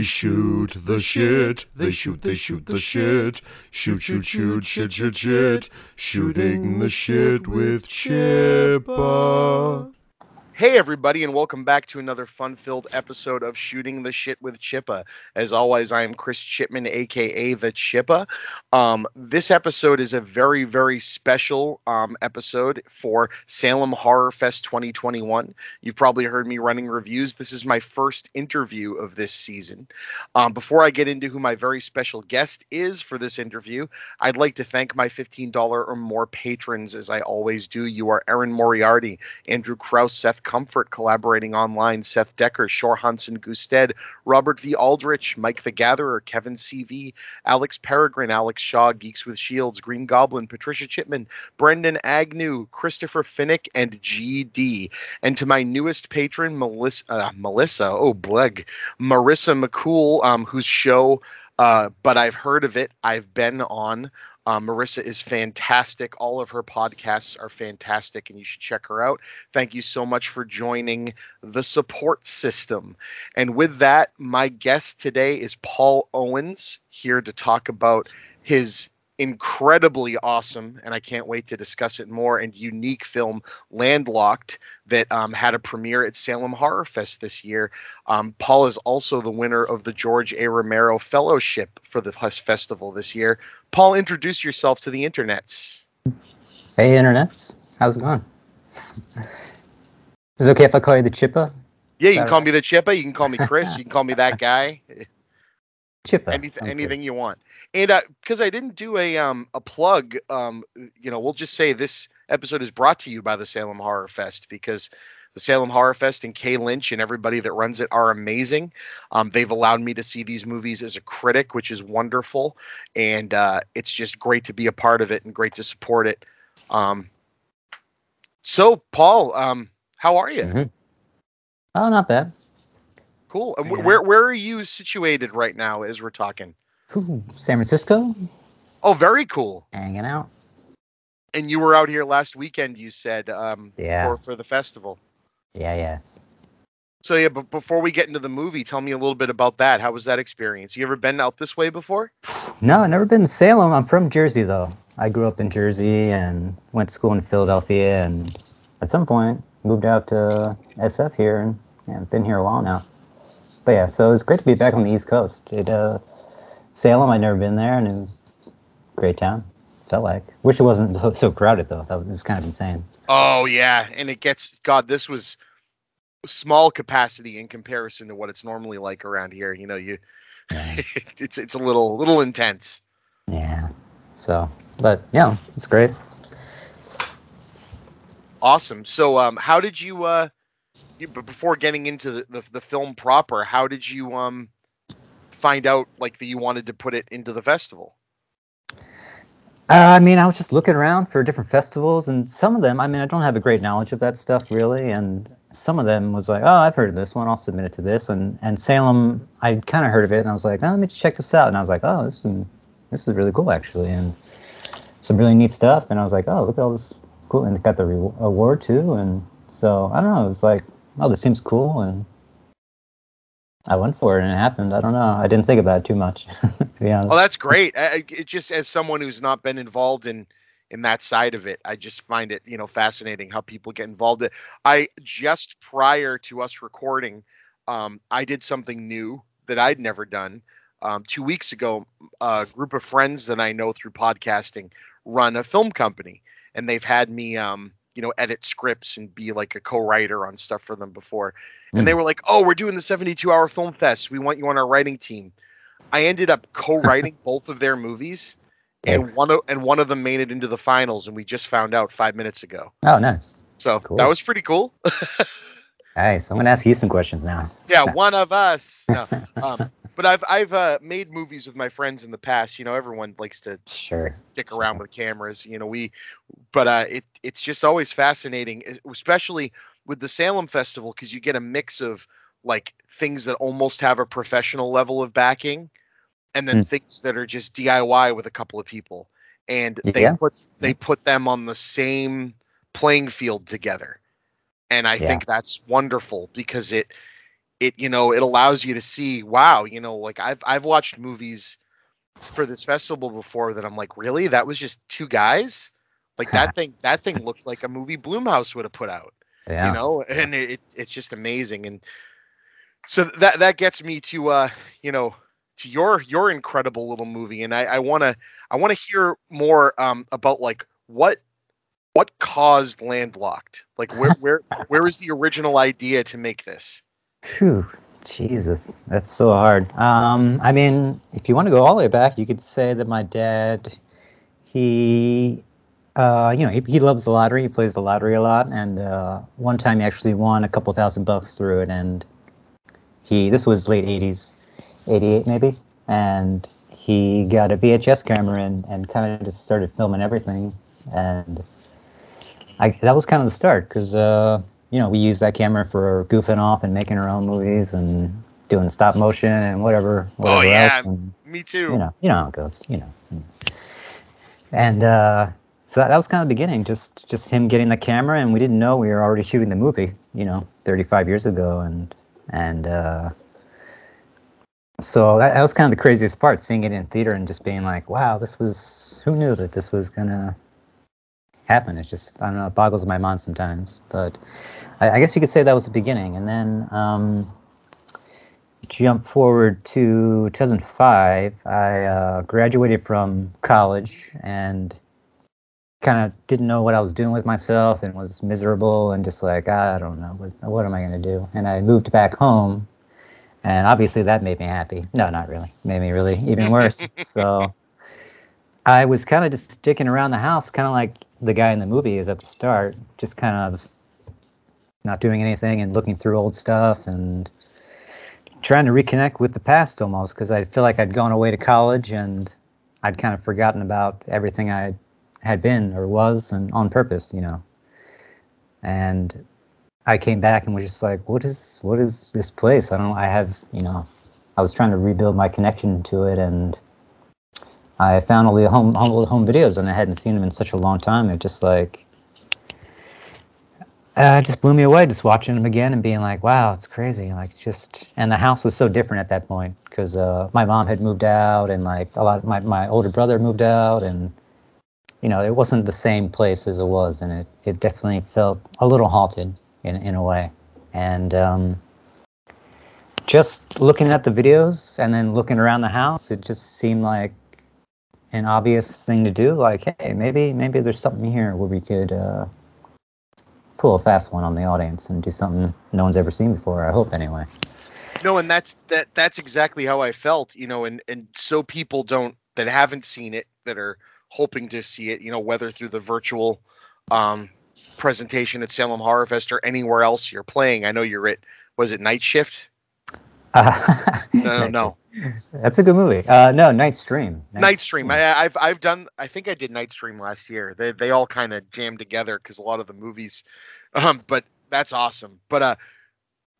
They shoot the shit. They shoot, they shoot the shit. Shoot, shoot, shoot, shit, shit, shit. Shooting the shit with Chippa. Hey, everybody, and welcome back to another fun filled episode of Shooting the Shit with Chippa. As always, I am Chris Chipman, aka The Chippa. Um, this episode is a very, very special um, episode for Salem Horror Fest 2021. You've probably heard me running reviews. This is my first interview of this season. Um, before I get into who my very special guest is for this interview, I'd like to thank my $15 or more patrons, as I always do. You are Erin Moriarty, Andrew Kraus, Seth Comfort collaborating online, Seth Decker, Shore Hansen Gusted, Robert V. Aldrich, Mike the Gatherer, Kevin CV, Alex Peregrine, Alex Shaw, Geeks with Shields, Green Goblin, Patricia Chipman, Brendan Agnew, Christopher Finnick, and GD. And to my newest patron, Melissa, uh, Melissa, oh, bleg, Marissa McCool, um, whose show uh, but I've heard of it. I've been on. Um, Marissa is fantastic. All of her podcasts are fantastic, and you should check her out. Thank you so much for joining the support system. And with that, my guest today is Paul Owens, here to talk about his incredibly awesome, and I can't wait to discuss it more, and unique film, Landlocked, that um, had a premiere at Salem Horror Fest this year. Um, Paul is also the winner of the George A. Romero Fellowship for the festival this year. Paul, introduce yourself to the internets. Hey, internets. How's it going? Is it okay if I call you the Chippa? Yeah, you can call right? me the Chippa. You can call me Chris. you can call me that guy. Chippa. Anything, anything you want. And because uh, I didn't do a um a plug, um, you know, we'll just say this episode is brought to you by the Salem Horror Fest because the Salem Horror Fest and Kay Lynch and everybody that runs it are amazing. Um, they've allowed me to see these movies as a critic, which is wonderful, and uh, it's just great to be a part of it and great to support it. Um, so, Paul, um, how are you? Mm-hmm. Oh, not bad. Cool. And where where are you situated right now as we're talking? Ooh, San Francisco. Oh, very cool. Hanging out. And you were out here last weekend. You said, um, yeah, for, for the festival. Yeah, yeah. So yeah, but before we get into the movie, tell me a little bit about that. How was that experience? You ever been out this way before? No, I've never been to Salem. I'm from Jersey though. I grew up in Jersey and went to school in Philadelphia, and at some point moved out to SF here, and yeah, been here a while now. But yeah, so it's great to be back on the East Coast. It uh, Salem, I'd never been there, and it was a great town. Felt like. Wish it wasn't so, so crowded though. That was, it was kind of insane. Oh yeah, and it gets God. This was small capacity in comparison to what it's normally like around here. You know, you yeah. it's it's a little little intense. Yeah. So, but yeah, it's great. Awesome. So, um, how did you uh, you, before getting into the, the the film proper, how did you um find out like that you wanted to put it into the festival? Uh, I mean, I was just looking around for different festivals, and some of them, I mean, I don't have a great knowledge of that stuff really, and some of them was like, oh, I've heard of this one, I'll submit it to this, and and Salem, I kind of heard of it, and I was like, oh, let me check this out, and I was like, oh, this is this is really cool actually, and some really neat stuff, and I was like, oh, look at all this cool, and it got the re- award too, and so I don't know, it was like, oh, this seems cool, and I went for it and it happened. I don't know. I didn't think about it too much, to be honest. That's great. I, it just as someone who's not been involved in in that side of it, I just find it you know fascinating how people get involved. In. I just prior to us recording, um, I did something new that I'd never done. Um, two weeks ago, a group of friends that I know through podcasting run a film company, and they've had me um, you know edit scripts and be like a co-writer on stuff for them before. And they hmm. were like oh we're doing the 72 hour film fest. We want you on our writing team. I ended up co-writing both of their movies and one of and one of them made it into the finals and we just found out five minutes ago. Oh nice. So cool. that was pretty cool. Nice. I'm gonna ask you some questions now. Yeah one of us. No. um, but I've I've uh, made movies with my friends in the past. You know, everyone likes to sure stick around with cameras. You know, we, but uh, it it's just always fascinating, especially with the Salem Festival, because you get a mix of like things that almost have a professional level of backing, and then mm. things that are just DIY with a couple of people. and they Yeah. put they put them on the same playing field together. And I Yeah. think that's wonderful because it it you know it allows you to see wow you know like I've I've watched movies for this festival before that I'm like really? That was just two guys? Like that thing that thing looked like a movie Blumhouse would have put out Yeah. you know and it, it it's just amazing and so that that gets me to uh you know to your your incredible little movie and i i want to i want to hear more um about like what what caused landlocked? Like where where where was the original idea to make this Phew, Jesus, that's so hard. Um, I mean, if you want to go all the way back, you could say that my dad, he, uh, you know, he, he loves the lottery. He plays the lottery a lot, and uh, one time he actually won a couple thousand bucks through it. And he, this was late '80s, '88 maybe, and he got a VHS camera and, and kind of just started filming everything. And I, that was kind of the start because. Uh, you know, we use that camera for goofing off and making our own movies and doing stop motion and whatever. whatever Oh, yeah. And, me too you know, you know how it goes. You know. And uh, so that, that was kind of the beginning. Just just him getting the camera, and we didn't know we were already shooting the movie. You know, 35 years ago, and and uh, so that, that was kind of the craziest part, seeing it in theater and just being like, wow, this was. Who knew that this was gonna happen? It's just I don't know. It boggles my mind sometimes, but. I, I guess you could say that was the beginning, and then um, jump forward to 2005. I uh, graduated from college and kind of didn't know what I was doing with myself and was miserable and just like I don't know what, what am I going to do. And I moved back home, and obviously that made me happy. No, not really. Made me really even worse. so I was kind of just sticking around the house, kind of like the guy in the movie is at the start, just kind of not doing anything and looking through old stuff and trying to reconnect with the past almost because I feel like I'd gone away to college and I'd kind of forgotten about everything I had been or was and on purpose, you know. And I came back and was just like, what is what is this place? I don't I have, you know, I was trying to rebuild my connection to it and I found all the home all the home videos and I hadn't seen them in such a long time. It just like uh, it just blew me away just watching them again and being like, wow, it's crazy. Like just, and the house was so different at that point because uh, my mom had moved out and like a lot of my, my older brother moved out and, you know, it wasn't the same place as it was. And it, it definitely felt a little haunted in, in a way. And um, just looking at the videos and then looking around the house, it just seemed like an obvious thing to do. Like, hey, maybe, maybe there's something here where we could, uh, pull a fast one on the audience and do something no one's ever seen before. I hope anyway. no and that's that that's exactly how i felt you know and and so people don't that haven't seen it that are hoping to see it you know whether through the virtual um presentation at salem horror fest or anywhere else you're playing i know you're at was it night shift Uh, no no That's a good movie. Uh, no, Night Stream. night stream I, i've i've done i think i did night stream last year they, they all kind of jammed together because a lot of the movies um but that's awesome but uh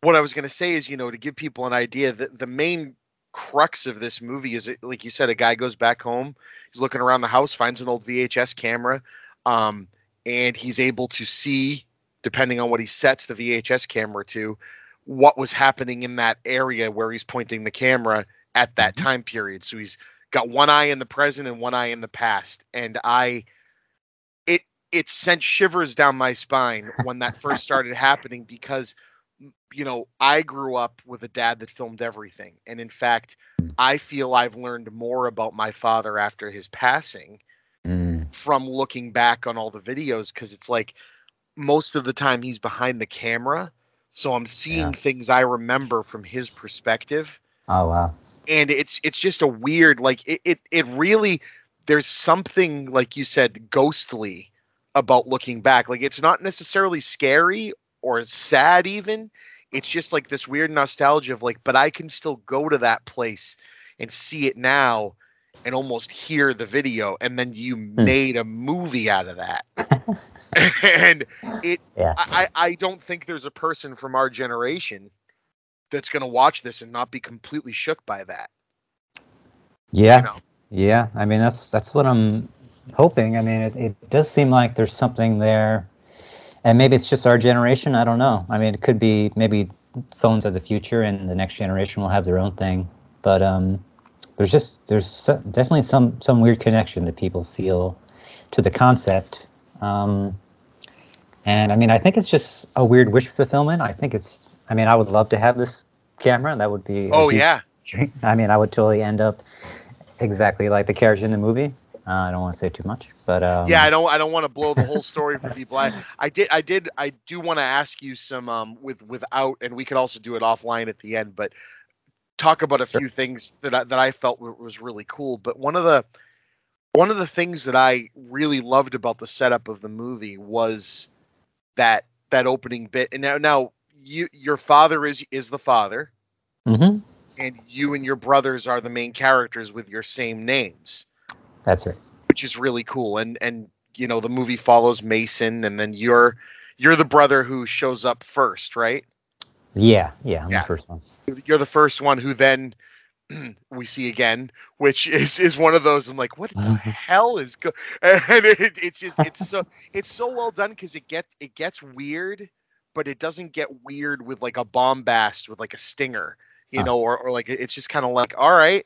what i was going to say is you know to give people an idea that the main crux of this movie is it- like you said a guy goes back home he's looking around the house finds an old vhs camera um and he's able to see depending on what he sets the vhs camera to what was happening in that area where he's pointing the camera at that Mhm. time period so he's got one eye in the present and one eye in the past and i it it sent shivers down my spine when that first started happening because you know i grew up with a dad that filmed everything and in fact i feel i've learned more about my father after his passing Mm, from looking back on all the videos because it's like most of the time he's behind the camera so i'm seeing Yeah. things i remember from his perspective oh wow. and it's it's just a weird like it, it it really there's something like you said ghostly about looking back like it's not necessarily scary or sad even it's just like this weird nostalgia of like but i can still go to that place and see it now and almost hear the video and then you hmm. made a movie out of that and it Yeah. I, I I don't think there's a person from our generation that's going to watch this and not be completely shook by that. Yeah. You know? Yeah. I mean, that's that's what I'm hoping. I mean, it, it does seem like there's something there, and maybe it's just our generation. I don't know. I mean, it could be maybe phones of the future, and the next generation will have their own thing. But um, there's just there's so, definitely some some weird connection that people feel to the concept. Um, and I mean, I think it's just a weird wish fulfillment. I think it's. I mean, I would love to have this camera. and That would be. Oh yeah. dream. I mean, I would totally end up exactly like the character in the movie. Uh, I don't want to say too much, but um, yeah, I don't I don't want to blow the whole story for people. I, I did I did I do want to ask you some um with without and we could also do it offline at the end, but talk about a few things that I, that I felt was really cool. But one of the one of the things that I really loved about the setup of the movie was that that opening bit. And now now you your father is is the father mhm, and you and your brothers are the main characters with your same names. that's right. which is really cool. And and you know the movie follows Mason, and then you're you're the brother who shows up first, right? Yeah, yeah, I'm Yeah. the first one. You're the first one who then we see again, which is is one of those. I'm like, what the hell is go? And it, it's just it's so it's so well done because it gets it gets weird, but it doesn't get weird with like a bombast with like a stinger, you Huh. know, or or like it's just kind of like, all right.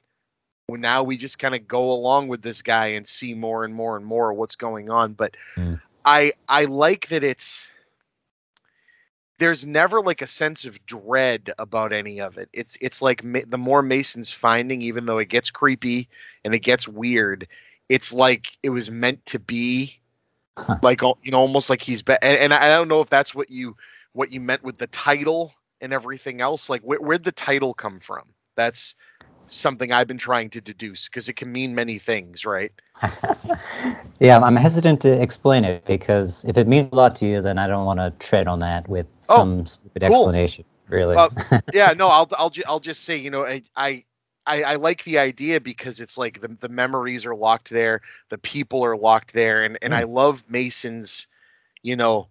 Well, now we just kind of go along with this guy and see more and more and more what's going on. But Mm. I I like that it's there's never like a sense of dread about any of it. It's it's like ma- the more Mason's finding, even though it gets creepy and it gets weird, it's like it was meant to be, Huh. like you know, almost like he's be- and, and I don't know if that's what you what you meant with the title and everything else. Like where where'd the title come from? That's something I've been trying to deduce because it can mean many things, right? yeah, I'm hesitant to explain it because if it means a lot to you, then I don't want to tread on that with Oh, some stupid cool. explanation. Really. Well, uh, yeah, no, I'll I'll I'll just say, you know, I I I, I like the idea because it's like the the memories are locked there, the people are locked there, and and I love Mason's, you know,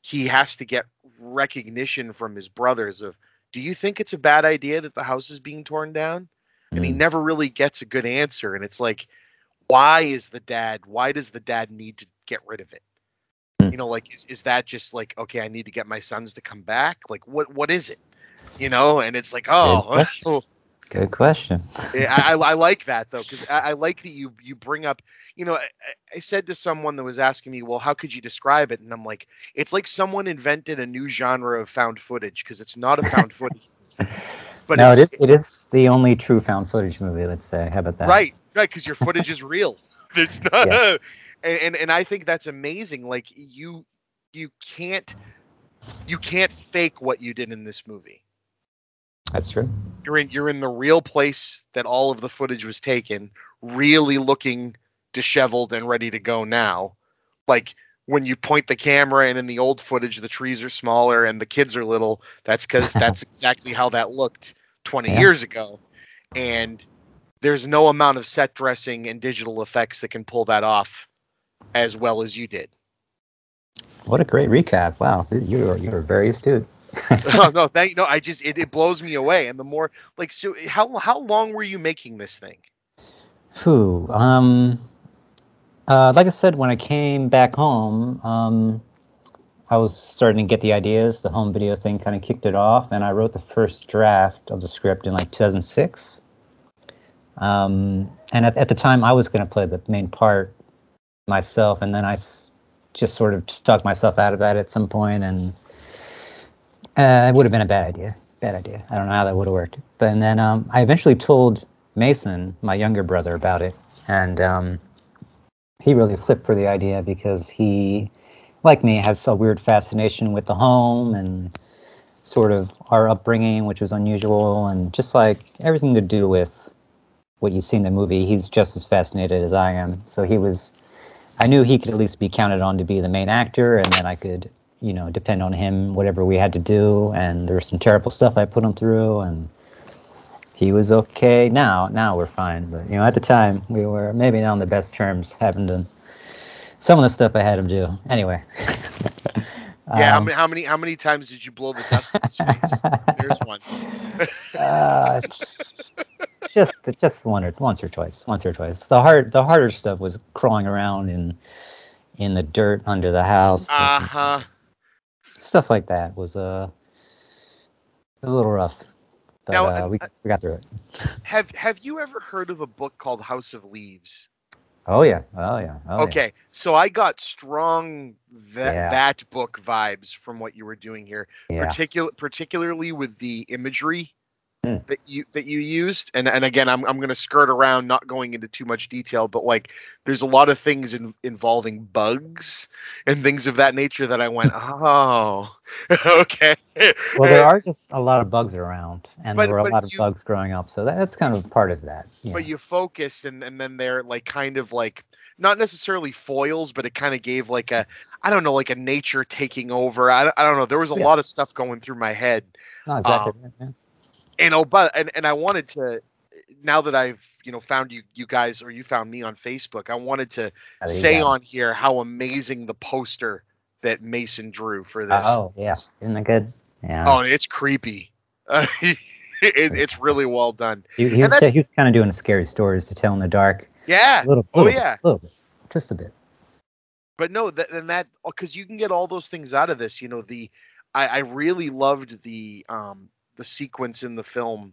he has to get recognition from his brothers of, do you think it's a bad idea that the house is being torn down? And he Mm. never really gets a good answer, and it's like, why is the dad? Why does the dad need to get rid of it? Hmm. You know, like is is that just like okay? I need to get my sons to come back. Like what what is it? You know, and it's like oh. Good question. Yeah, I, I I like that though because I, I like that you you bring up you know I, I- said to someone that was asking me well how could you describe it and I'm like it's like someone invented a new genre of found footage because it's not a found footage but no, it is it is the only true found footage movie. Let's say. How about that? right right because your footage is real there's not and, and and I think that's amazing like you you can't you can't fake what you did in this movie That's true. You're in you're in the real place that all of the footage was taken really looking disheveled and ready to go now like when you point the camera and in the old footage the trees are smaller and the kids are little that's because that's exactly how that looked 20 Yeah. years ago and there's no amount of set dressing and digital effects that can pull that off as well as you did What a great recap! Wow, you are you are very astute. oh, no thank no i just it, it blows me away and the more like so how how long were you making this thing Whew. Um, uh, like I said, when I came back home, um, I was starting to get the ideas. The home video thing kind of kicked it off, and I wrote the first draft of the script in like 2006. Um, and at, at the time, I was going to play the main part myself, and then I s- just sort of talked myself out of that at some point, and uh, it would have been a bad idea. Bad idea. I don't know how that would have worked. But and then um, I eventually told Mason, my younger brother, about it, and um, he really flipped for the idea because he, like me, has a weird fascination with the home and sort of our upbringing, which was unusual, and just like everything to do with what you see in the movie. He's just as fascinated as I am. So he was. I knew he could at least be counted on to be the main actor, and then I could, you know, depend on him whatever we had to do. And there was some terrible stuff I put him through, and he was okay. Now, now we're fine. But you know, at the time, we were maybe not on the best terms, having done some of the stuff I had him do. Anyway. Yeah, how Um, many how many how many times did you blow the dust in his face? There's one. uh, just just one or once or twice, once or twice. The hard the harder stuff was crawling around in in the dirt under the house. Uh huh. Stuff like that was uh, a little rough. But Now, uh, we uh, we got through it. Have Have you ever heard of a book called House of Leaves? Oh yeah, oh yeah. Oh, yeah. okay, so I got strong that Yeah. that book vibes from what you were doing here, Yeah. particular particularly with the imagery Hmm. that you that you used. And and again, I'm I'm going to skirt around, not going into too much detail, but like there's a lot of things in, involving bugs and things of that nature that I went, oh, okay. Well, there are just a lot of bugs around, and But- there were a lot of bugs growing up, so that, that's kind of part of that. Yeah. but you focused and and then they're like kind of like not necessarily foils but it kind of gave like a i don't know like a nature taking over i, I don't know there was a Yeah. lot of stuff going through my head no, exactly. um. And oh but and, and i wanted to now that i've you know found you you guys or you found me on facebook i wanted to say go. on here how amazing the poster that mason drew for this Oh yeah, isn't that good? Yeah. oh it's creepy it, it's really well done he, he was, he was kind of doing scary stories to tell in the dark. yeah A little, Oh, little bit, yeah. little bit, just a bit. but no that and that because you can get all those things out of this you know the I, I really loved the um the sequence in the film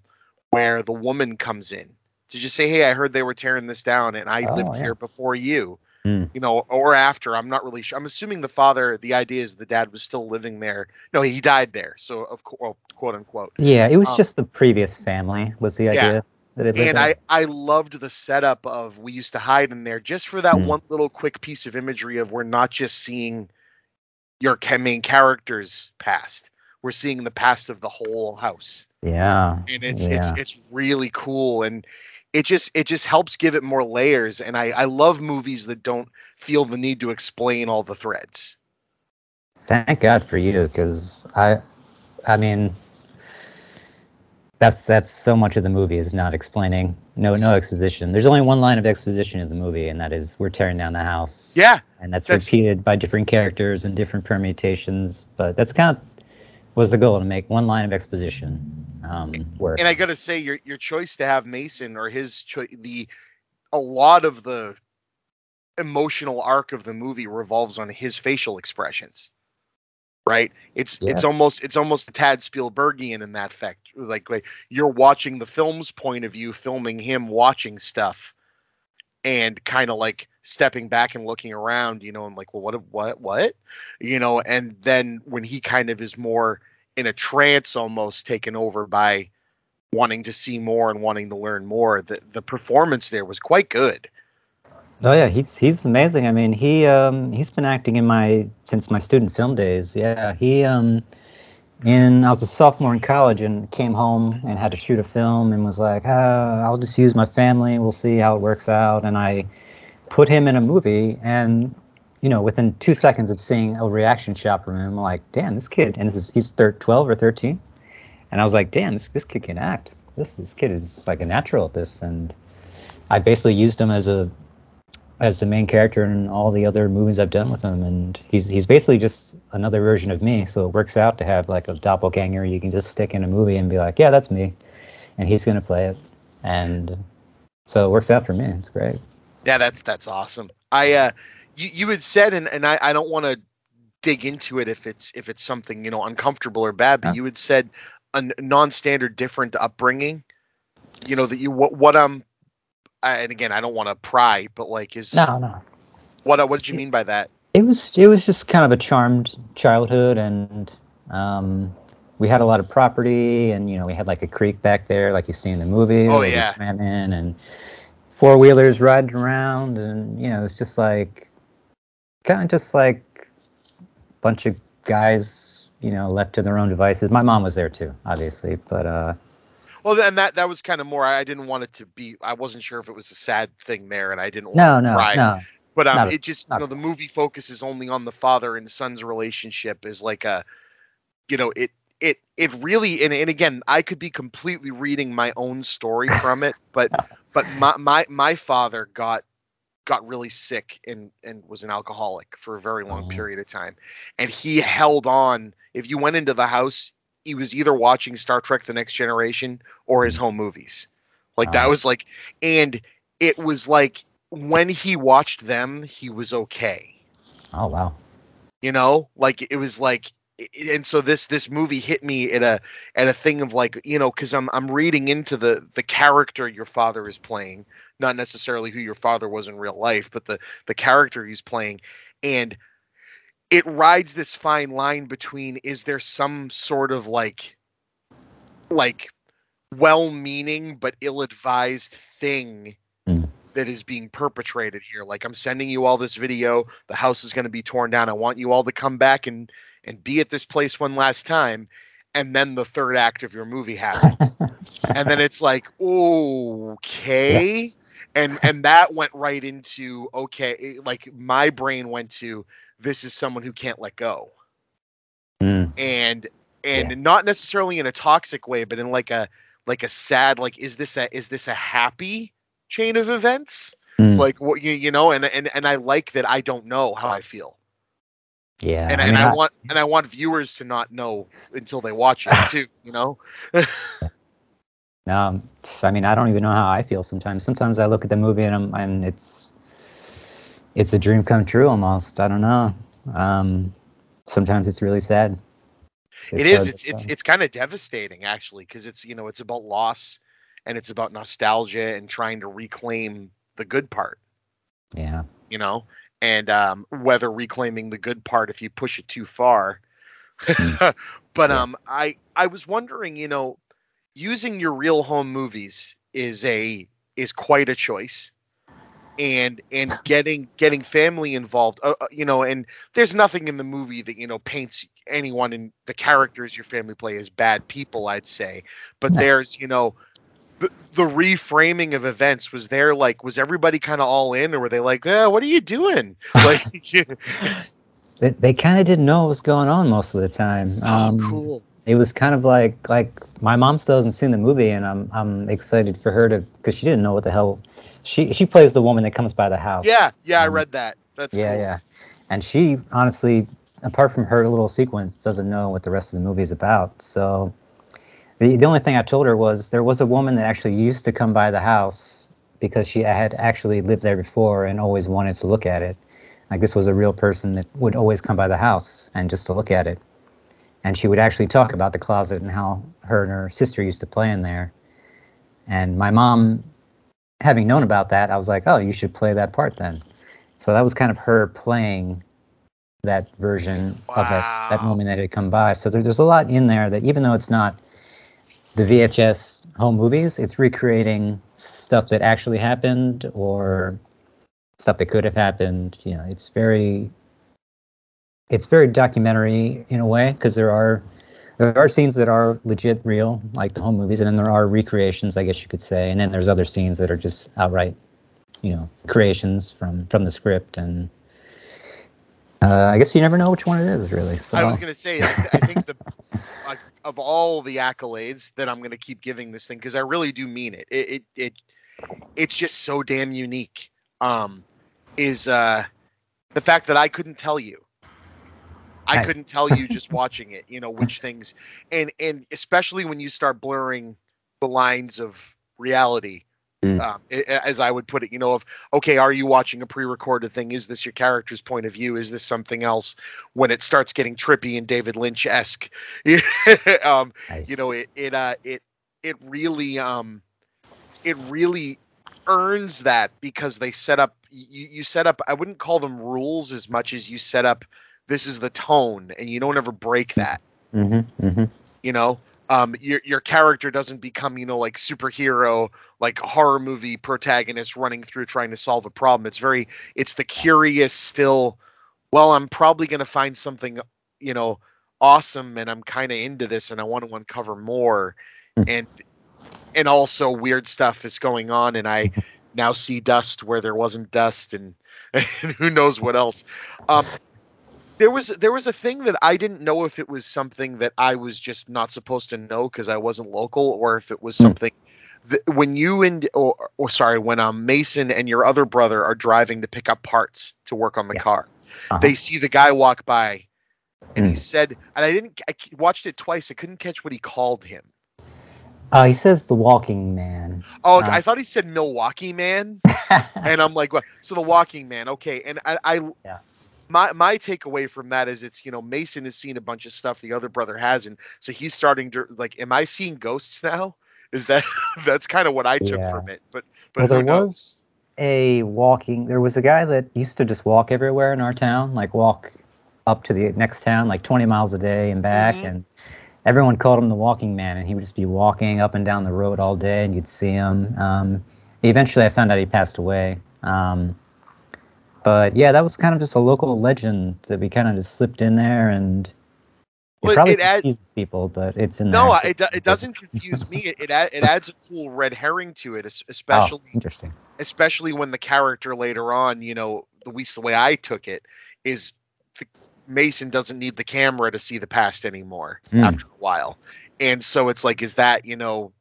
where the woman comes in to just say hey i heard they were tearing this down and i Oh, lived yeah. here before you Hmm. you know or after i'm not really sure i'm assuming the father the idea is the dad was still living there no he died there so of course well, quote unquote Yeah, it was Um, just the previous family was the Yeah. idea that it and. I, I loved the setup of we used to hide in there just for that Mm. one little quick piece of imagery of we're not just seeing your main character's past we're seeing the past of the whole house yeah, and it's yeah. it's it's really cool and it just it just helps give it more layers and i i love movies that don't feel the need to explain all the threads Thank God for you, because I, I mean, that's that's so much of the movie is not explaining. No, no exposition. There's only one line of exposition in the movie, and that is we're tearing down the house. yeah and that's, That's- repeated by different characters and different permutations. But that's kind of was the goal to make one line of exposition um, work. and I gotta say, your your choice to have Mason or his choice, the a lot of the emotional arc of the movie revolves on his facial expressions. Right? It's it's almost it's almost a tad Spielbergian in that fact. Like, like you're watching the film's point of view, filming him watching stuff, and kind of like stepping back and looking around, you know, and like, well, what, what, what, you know, and then when he kind of is more in a trance, almost taken over by wanting to see more and wanting to learn more. The the performance there was quite good. Oh yeah, he's he's amazing. I mean, he um he's been acting in my since my student film days. Yeah, he um in I was a sophomore in college and came home and had to shoot a film and was like, ah, I'll just use my family. We'll see how it works out. And I put him in a movie and you know within two seconds of seeing a reaction shot from him, I'm like, damn, this kid. And this is he's thir- 12 or 13. And I was like, damn, this this kid can act. This this kid is like a natural at this. And I basically used him as a as the main character in all the other movies I've done with him, and he's he's basically just another version of me. So it works out to have like a doppelganger you can just stick in a movie and be like, yeah, that's me, and he's gonna play it, and so it works out for me. It's great. Yeah, that's that's awesome. I uh you you had said and, and I, I don't want to dig into it if it's if it's something, you know, uncomfortable or bad, but Yeah. you had said a non-standard different upbringing. You know that you what what um I, and again, I don't want to pry, but like is No, no. what uh, what did you mean by that? It was it was just kind of a charmed childhood, and um, we had a lot of property, and you know we had like a creek back there, like you see in the movie. Oh, yeah. swam in, and four wheelers riding around, and you know it's just like kind of just like a bunch of guys, you know, left to their own devices. My mom was there too, obviously, but uh, Well, and that that was kind of more. I didn't want it to be. I wasn't sure if it was a sad thing there, and I didn't. no, want to no, pry. no. But um, Not it just you know the movie focuses only on the father and son's relationship is like a, you know it it it really and, and again I could be completely reading my own story from it, but but my my my father got got really sick and and was an alcoholic for a very long Oh. period of time, and he held on. If you went into the house, he was either watching Star Trek: The Next Generation or his home movies. Like that Oh. was like, and it was like when he watched them, he was okay. Oh wow. You know, like it was like, and so this this movie hit me at a at a thing of like you know because I'm I'm reading into the the character your father is playing, not necessarily who your father was in real life, but the the character he's playing, and it rides this fine line between is there some sort of like like well-meaning but ill-advised thing Mm. that is being perpetrated here? Like i'm sending you all this video the house is going to be torn down i want you all to come back and and be at this place one last time and then the third act of your movie happens. And then it's like okay. And and that went right into okay like my brain went to this is someone who can't let go Mm. and and Yeah. not necessarily in a toxic way but in like a like a sad like is this a is this a happy chain of events Mm. like what you you know and and and I like that I don't know how I feel yeah. and I and I, I- want and I want viewers to not know until they watch it too you know Um, I mean, I don't even know how I feel sometimes. Sometimes I look at the movie and I'm, and it's, it's a dream come true almost. I don't know. Um, sometimes it's really sad. it is it's it's it's kind of devastating actually because it's you know it's about loss and it's about nostalgia and trying to reclaim the good part yeah. you know and um whether reclaiming the good part if you push it too far Mm. but Yeah. um i i was wondering you know using your real home movies is a is quite a choice and and getting getting family involved uh, uh, you know and there's nothing in the movie that you know paints anyone in the characters your family play as bad people i'd say. But there's you know the, the reframing of events was there like was everybody kind of all in or were they like eh, what are you doing? Like They, they kind of didn't know what was going on most of the time. oh Um, cool It was kind of like like my mom still hasn't seen the movie, and I'm I'm excited for her to because she didn't know what the hell. She she plays the woman that comes by the house. yeah yeah i Um, read that that's yeah, cool. yeah. And she honestly, apart from her little sequence, doesn't know what the rest of the movie is about. So the the only thing I told her was there was a woman that actually used to come by the house because she had actually lived there before and always wanted to look at it. Like this was a real person that would always come by the house and just to look at it. And she would actually talk about the closet and how her and her sister used to play in there. And my mom, having known about that, I was like, oh, you should play that part then. So that was kind of her playing that version of that, that moment that had come by. So there, there's a lot in there that even though it's not the VHS home movies, it's recreating stuff that actually happened or stuff that could have happened. You know, it's very it's very documentary in a way because there are there are scenes that are legit real, like the home movies, and then there are recreations, I guess you could say, and then there's other scenes that are just outright, you know, creations from from the script, and uh, I guess you never know which one it is really. So I was gonna say, I, I think the like, of all the accolades that I'm gonna keep giving this thing because I really do mean it. It it, it it's just so damn unique. Um, is uh the fact that I couldn't tell you. I Nice. couldn't tell you just watching it. You know which things, and and especially when you start blurring the lines of reality. Mm. Um, as I would put it, you know, of okay, are you watching a pre-recorded thing? Is this your character's point of view? Is this something else? When it starts getting trippy and David Lynch esque, um, nice. you know, it it uh it it really um it really earns that because they set up you you set up I wouldn't call them rules as much as you set up this is the tone and you don't ever break that Mm-hmm, mm-hmm. you know um your your character doesn't become you know like superhero like horror movie protagonist running through trying to solve a problem it's very it's the curious still well i'm probably going to find something you know awesome and i'm kind of into this and i want to uncover more Hmm. and and also weird stuff is going on and i now see dust where there wasn't dust and, and who knows what else um there was there was a thing that I didn't know if it was something that I was just not supposed to know because I wasn't local, or if it was Hmm. something that when you and or, or sorry when um Mason and your other brother are driving to pick up parts to work on the Yeah. car, Uh-huh. they see the guy walk by, and he Mm. said, and I didn't I watched it twice. I couldn't catch what he called him. Uh, he says the Walking Man. Oh, Uh. I thought he said Milwaukee Man, and I'm like, well, so the Walking Man, okay. And I, I Yeah. My my takeaway from that is it's you know Mason has seen a bunch of stuff the other brother hasn't, so he's starting to like, am I seeing ghosts now? Is that that's kind of what I took Yeah. from it? But but well, there knows? was a walking. There was a guy that used to just walk everywhere in our town, like walk up to the next town, like 20 miles a day and back, Mhm. and everyone called him the Walking Man, and he would just be walking up and down the road all day, and you'd see him. Um, eventually, I found out he passed away. Um, but yeah, that was kind of just a local legend that we kind of just slipped in there, and it Well, probably it confuses people, but it's in No, it, do- it doesn't confuse me. It it, it adds a cool red herring to it, Oh, especially interesting. especially when the character later on, you know, the least the way I took it is the, Mason doesn't need the camera to see the past anymore Mm. after a while, and so it's like, is that you know,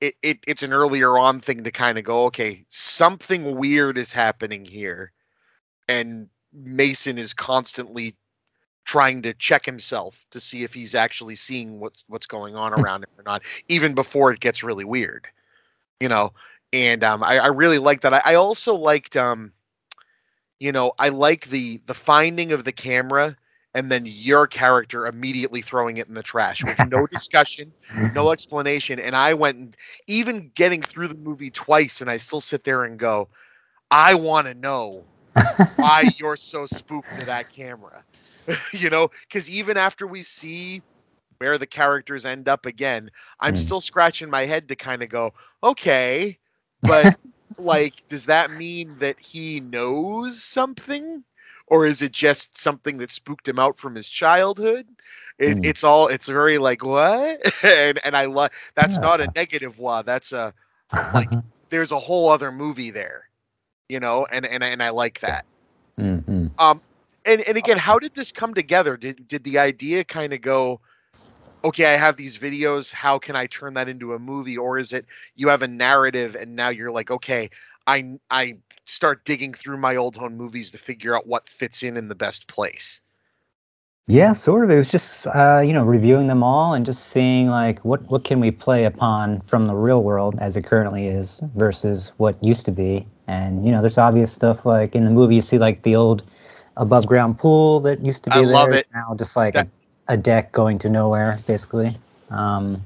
it, it it's an earlier on thing to kind of go, okay, something weird is happening here, and Mason is constantly trying to check himself to see if he's actually seeing what's what's going on around him or not, even before it gets really weird, you know and um, I, I really like that. I, I also liked, um, you know, I like the the finding of the camera and then your character immediately throwing it in the trash with no discussion, no explanation. And I went, and even getting through the movie twice, and I still sit there and go, I want to know why you're so spooked to that camera, you know, because even after we see where the characters end up again, I'm Mm. still scratching my head to kind of go, okay, but like, does that mean that he knows something? Or is it just something that spooked him out from his childhood? It, Mm. It's all. It's very like what, and and I love. That's not a negative wa. That's a. like- There's a whole other movie there, you know, and and and I like that. hmm Um, and and again, how did this come together? Did did the idea kind of go? Okay, I have these videos. How can I turn that into a movie? Or is it you have a narrative and now you're like, okay, I I start digging through my old home movies to figure out what fits in in the best place. Yeah, sort of. It was just uh, you know reviewing them all and just seeing like what what can we play upon from the real world as it currently is versus what used to be. And you know, there's obvious stuff like in the movie you see like the old above ground pool that used to be I there. love it. now just like That- a, a deck going to nowhere basically. Um,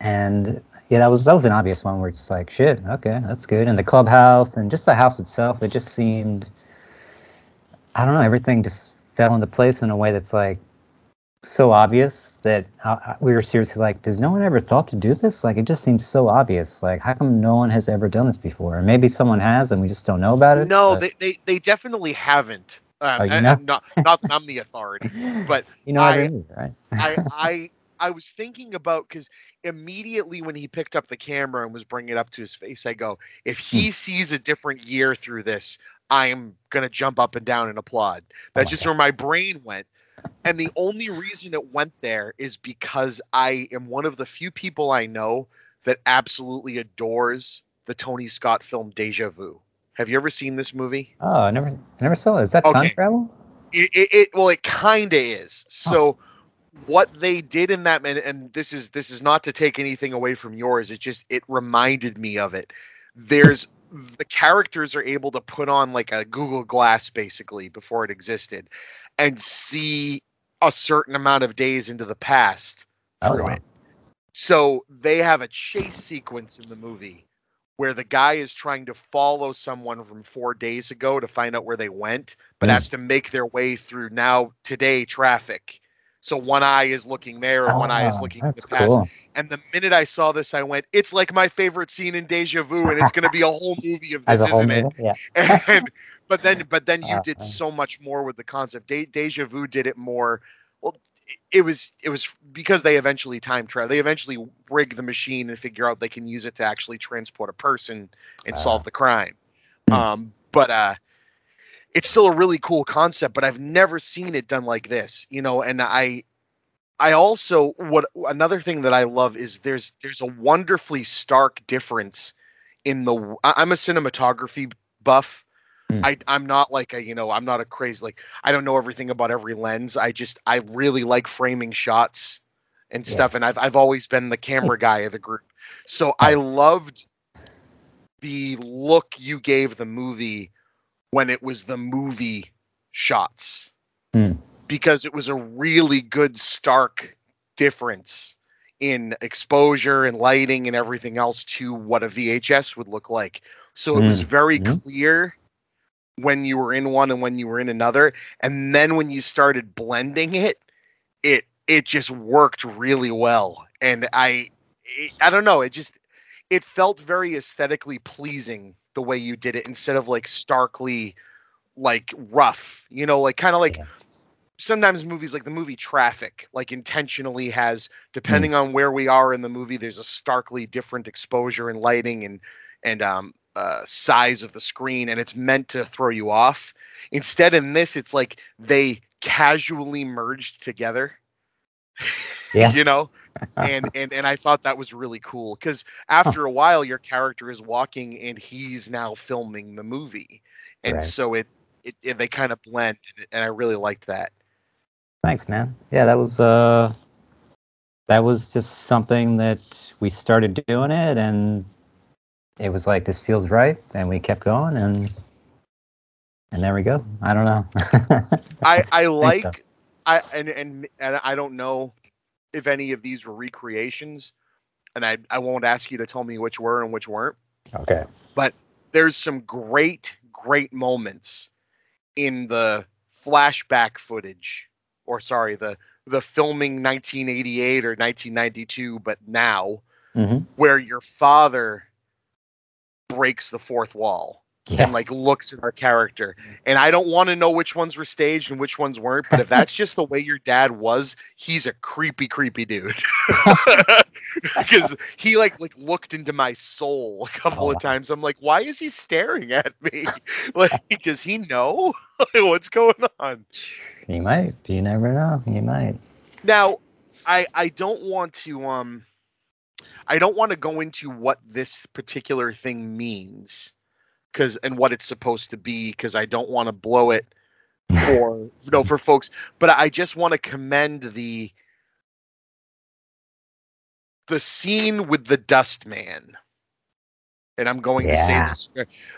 and yeah, that was that was an obvious one where it's like shit. Okay, that's good. And the clubhouse and just the house itself, it just seemed I don't know, everything just fell into place in a way that's like so obvious that we were seriously like, does no one ever thought to do this? Like, it just seems so obvious. Like, how come no one has ever done this before? And maybe someone has, and we just don't know about it. No, but- they, they they definitely haven't. Um, Oh, you and- know? not not that I'm the authority, but you know I- what I mean, right? I I I was thinking about because immediately when he picked up the camera and was bringing it up to his face, I go, if he Hmm. sees a different year through this, I am gonna jump up and down and applaud. That's my just God. where my brain went. And the only reason it went there is because I am one of the few people I know that absolutely adores the Tony Scott film Deja Vu. Have you ever seen this movie? Oh, I never, I never saw it. Is that time Okay. travel? it, it, it well it kind of is so what they did in that and, and this is this is not to take anything away from yours it just it reminded me of it there's the characters are able to put on like a google glass basically before it existed and see a certain amount of days into the past Oh, wow. it so they have a chase sequence in the movie where the guy is trying to follow someone from four days ago to find out where they went, but Mm. has to make their way through now today traffic. So one eye is looking there and one eye is Ah, looking in That's the past. cool. And the minute I saw this, I went, "It's like my favorite scene in Deja Vu, and it's going to be a whole movie of this, isn't it?" movie? Yeah. and but then but then you Ah, did so much more with the concept De- deja vu did it more well it- was it was because they eventually time travel they eventually rig the machine and figure out they can use it to actually transport a person and solve Ah. the crime Hmm. um but uh it's still a really cool concept but i've never seen it done like this you know and i i also what another thing that i love is there's there's a wonderfully stark difference in the i'm a cinematography buff Hmm. I, I'm not like a, you know, I'm not a crazy, like, I don't know everything about every lens. I just, I really like framing shots and Yeah. stuff and I've I've always been the camera guy of the group. So I loved the look you gave the movie when it was the movie shots. Hmm. Because it was a really good stark difference in exposure and lighting and everything else to what a VHS would look like. So it was Mm. very clear when you were in one and when you were in another and then when you started blending it it it just worked really well and i it, i don't know it just it felt very aesthetically pleasing the way you did it instead of like starkly like rough you know like kind of like Yeah. sometimes movies like the movie traffic like intentionally has depending on where we are in the movie there's a starkly different exposure and lighting and and um uh, size of the screen and it's meant to throw you off. Instead in this it's like they casually merged together Yeah. you know and and and i thought that was really cool because after a while your character is walking and he's now filming the movie and Right. so it, it, it they kind of blend and i really liked that Thanks, man. Yeah, that was uh that was just something that we started doing it and it was like this feels right and we kept going and and there we go. I don't know. I I so. I and, and and I don't know if any of these were recreations, and I I won't ask you to tell me which were and which weren't. okay. But there's some great great moments in the flashback footage, or sorry the the filming 1988 or 1992, but now hmm where your father breaks the fourth wall Yeah. and like looks at our character. And I don't want to know which ones were staged and which ones weren't, but if that's just the way your dad was, he's a creepy, creepy dude. because he like like looked into my soul a couple Oh, of times. I'm like, why is he staring at me? like, does he know what's going on? He might. You never know. You might. Now, I I don't want to um I don't want to go into what this particular thing means cuz and what it's supposed to be cuz I don't want to blow it for you know for folks, but I just want to commend the the scene with the dust man. And I'm going to say this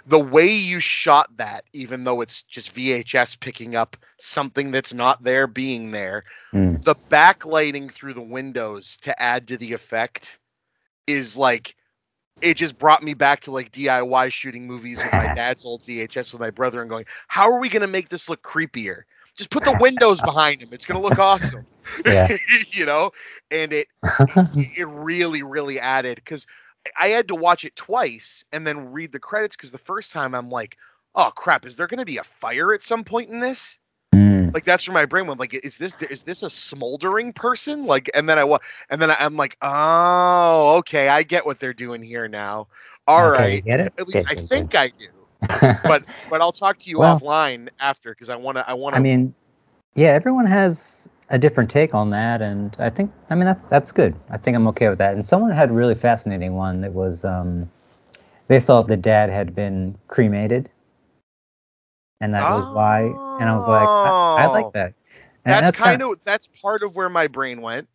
the way you shot that even though it's just VHS picking up something that's not there being there Mm. the backlighting through the windows to add to the effect is like it just brought me back to like DIY shooting movies with my dad's old VHS with my brother and going, how are we going to make this look creepier? Just put the windows behind him. It's going to look awesome. Yeah. you know, and it it really really added cuz I had to watch it twice and then read the credits cuz the first time I'm like, oh crap, is there going to be a fire at some point in this? Like that's where my brain went like is this is this a smoldering person like and then i wa- and then i'm like oh okay i get what they're doing here now All right, Okay, it? at least i think i do but but i'll talk to you Well- offline after because i want to i want to I mean, yeah, everyone has a different take on that, and I think, I mean, that's that's good. I think I'm okay with that. And someone had a really fascinating one that was, um, they thought the dad had been cremated, and that was why. And I was like, I, I Oh. like that. And that's, kind kinda- that's part of where my brain went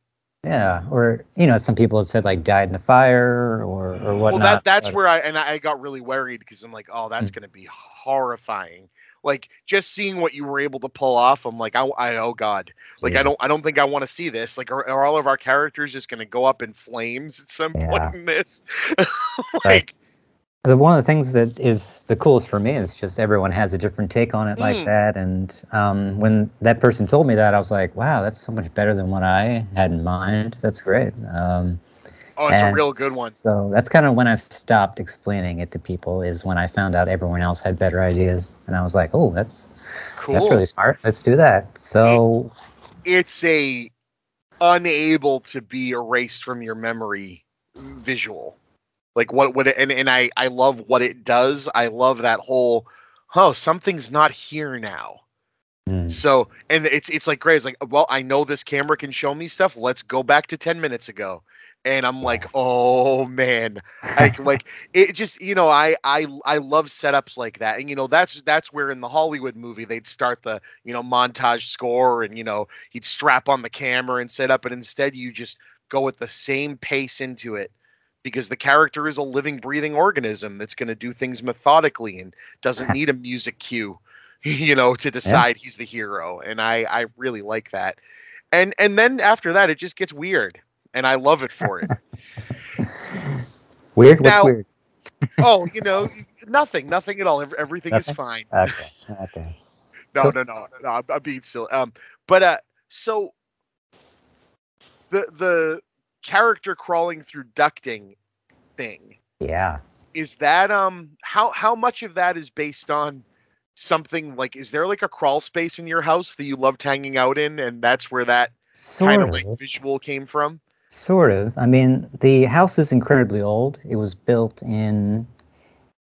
yeah. Or you know, some people have said like died in the fire or or whatnot. well that that's but- where i and i got really worried because i'm like oh that's Mm. going to be horrifying like just seeing what you were able to pull off i'm like i, I oh god like Yeah. i don't i don't think i want to see this like are, are all of our characters just going to go up in flames at some Yeah. point in this like the one of the things that is the coolest for me is just everyone has a different take on it like Mm. that. And um, when that person told me that i was like wow that's so much better than what i had in mind. That's great. Um, oh it's a real good one. so that's kind of when i stopped explaining it to people is when i found out everyone else had better ideas. And i was like oh that's cool that's really smart. Let's do that. So it's a unable to be erased from your memory visual like what what it, and and I I love what it does. I love that whole oh something's not here now. mm, So and it's it's like great. It's like well I know this camera can show me stuff. Let's go back to ten minutes ago. and I'm like, oh man, like like it just you know I I I love setups like that, and you know that's that's where in the Hollywood movie they'd start the you know montage score, and you know he'd strap on the camera and set up, and instead you just go at the same pace into it because the character is a living breathing organism that's going to do things methodically and doesn't need a music cue you know to decide yeah. he's the hero and i i really like that and and then after that it just gets weird and I love it for it. weird? What's now, weird? oh, you know, nothing, nothing at all. Everything nothing? is fine. Okay. Okay. no, no, no, no. I'm, I'm being silly. Um, but uh, so the the character crawling through ducting thing. Yeah. Is that um how how much of that is based on something like is there like a crawl space in your house that you loved hanging out in and that's where that sort kind of like visual came from? Sort of. I mean, the house is incredibly old. It was built in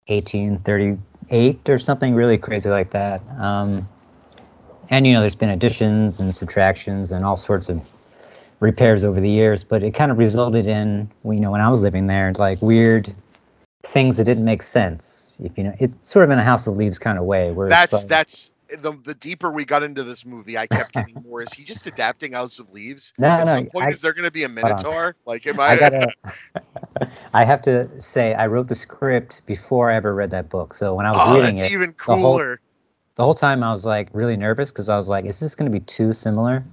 1838 or something really crazy like that. Um, and you know, there's been additions and subtractions and all sorts of repairs over the years, but it kind of resulted in, you know, when I was living there, like weird things that didn't make sense. If you know, it's sort of in a house of leaves kind of way. Where that's like, that's the the deeper we got into this movie, I kept getting more. Is he just adapting House of Leaves? No, At no. some point, I, is there going to be a Minotaur? Like, am I? I gotta. I have to say, I wrote the script before I ever read that book. So when I was oh, reading it, even cooler. The whole, the whole time I was like really nervous because I was like, is this going to be too similar?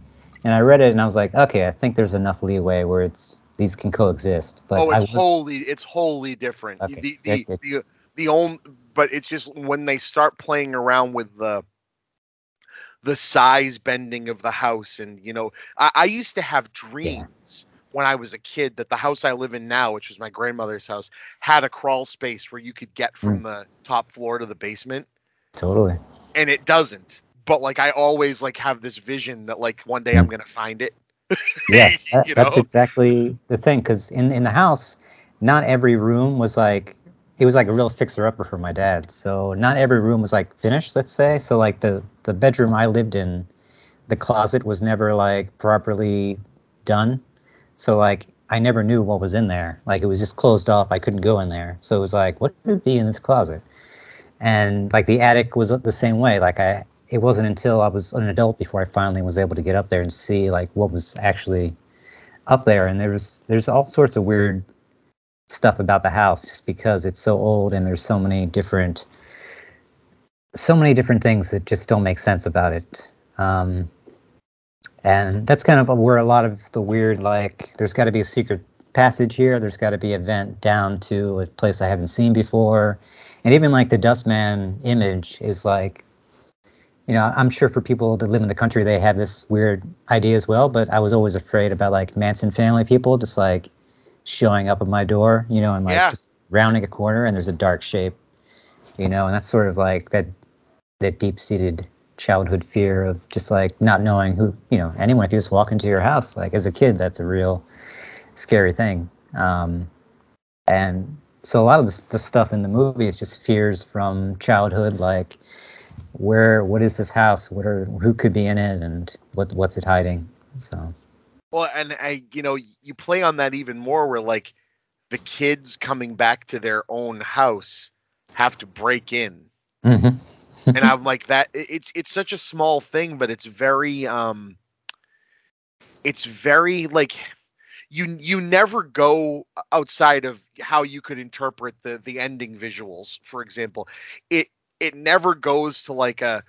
And I read it and I was like, okay, I think there's enough leeway where it's these can coexist. But oh, it's was, wholly it's wholly different. Okay. The the, the, the the only but it's just when they start playing around with the the size bending of the house and you know i, I used to have dreams yeah. when i was a kid that the house i live in now which was my grandmother's house had a crawl space where you could get from mm. the top floor to the basement totally and it doesn't but like i always like have this vision that like one day mm. i'm gonna find it yeah that, that's exactly the thing because in in the house not every room was like it was like a real fixer upper for my dad. So not every room was like finished, let's say. So like the the bedroom I lived in, the closet was never like properly done. So like I never knew what was in there. Like it was just closed off. I couldn't go in there. So it was like, what could be in this closet? And like the attic was the same way. Like I, it wasn't until I was an adult before I finally was able to get up there and see like what was actually up there. And there's there's all sorts of weird stuff about the house just because it's so old and there's so many different so many different things that just don't make sense about it. Um, and that's kind of where a lot of the weird like there's got to be a secret passage here. There's got to be a vent down to a place i haven't seen before. And even like the dustman image is like you know i'm sure for people that live in the country they have this weird idea as well but i was always afraid about like manson family people just like showing up at my door, you know, and like yeah. just rounding a corner and there's a dark shape, you know, and that's sort of like that that deep seated childhood fear of just like not knowing who, you know, anyone could just walk into your house, like as a kid, that's a real scary thing. Um, and so a lot of the, the stuff in the movie is just fears from childhood, like where, what is this house? What are, who could be in it, and what, what's it hiding? So. Well, and I, you know, you play on that even more where like the kids coming back to their own house have to break in. Mm-hmm. and I'm like that it's it's such a small thing, but it's very um it's very like you you never go outside of how you could interpret the the ending visuals, for example. It it never goes to like a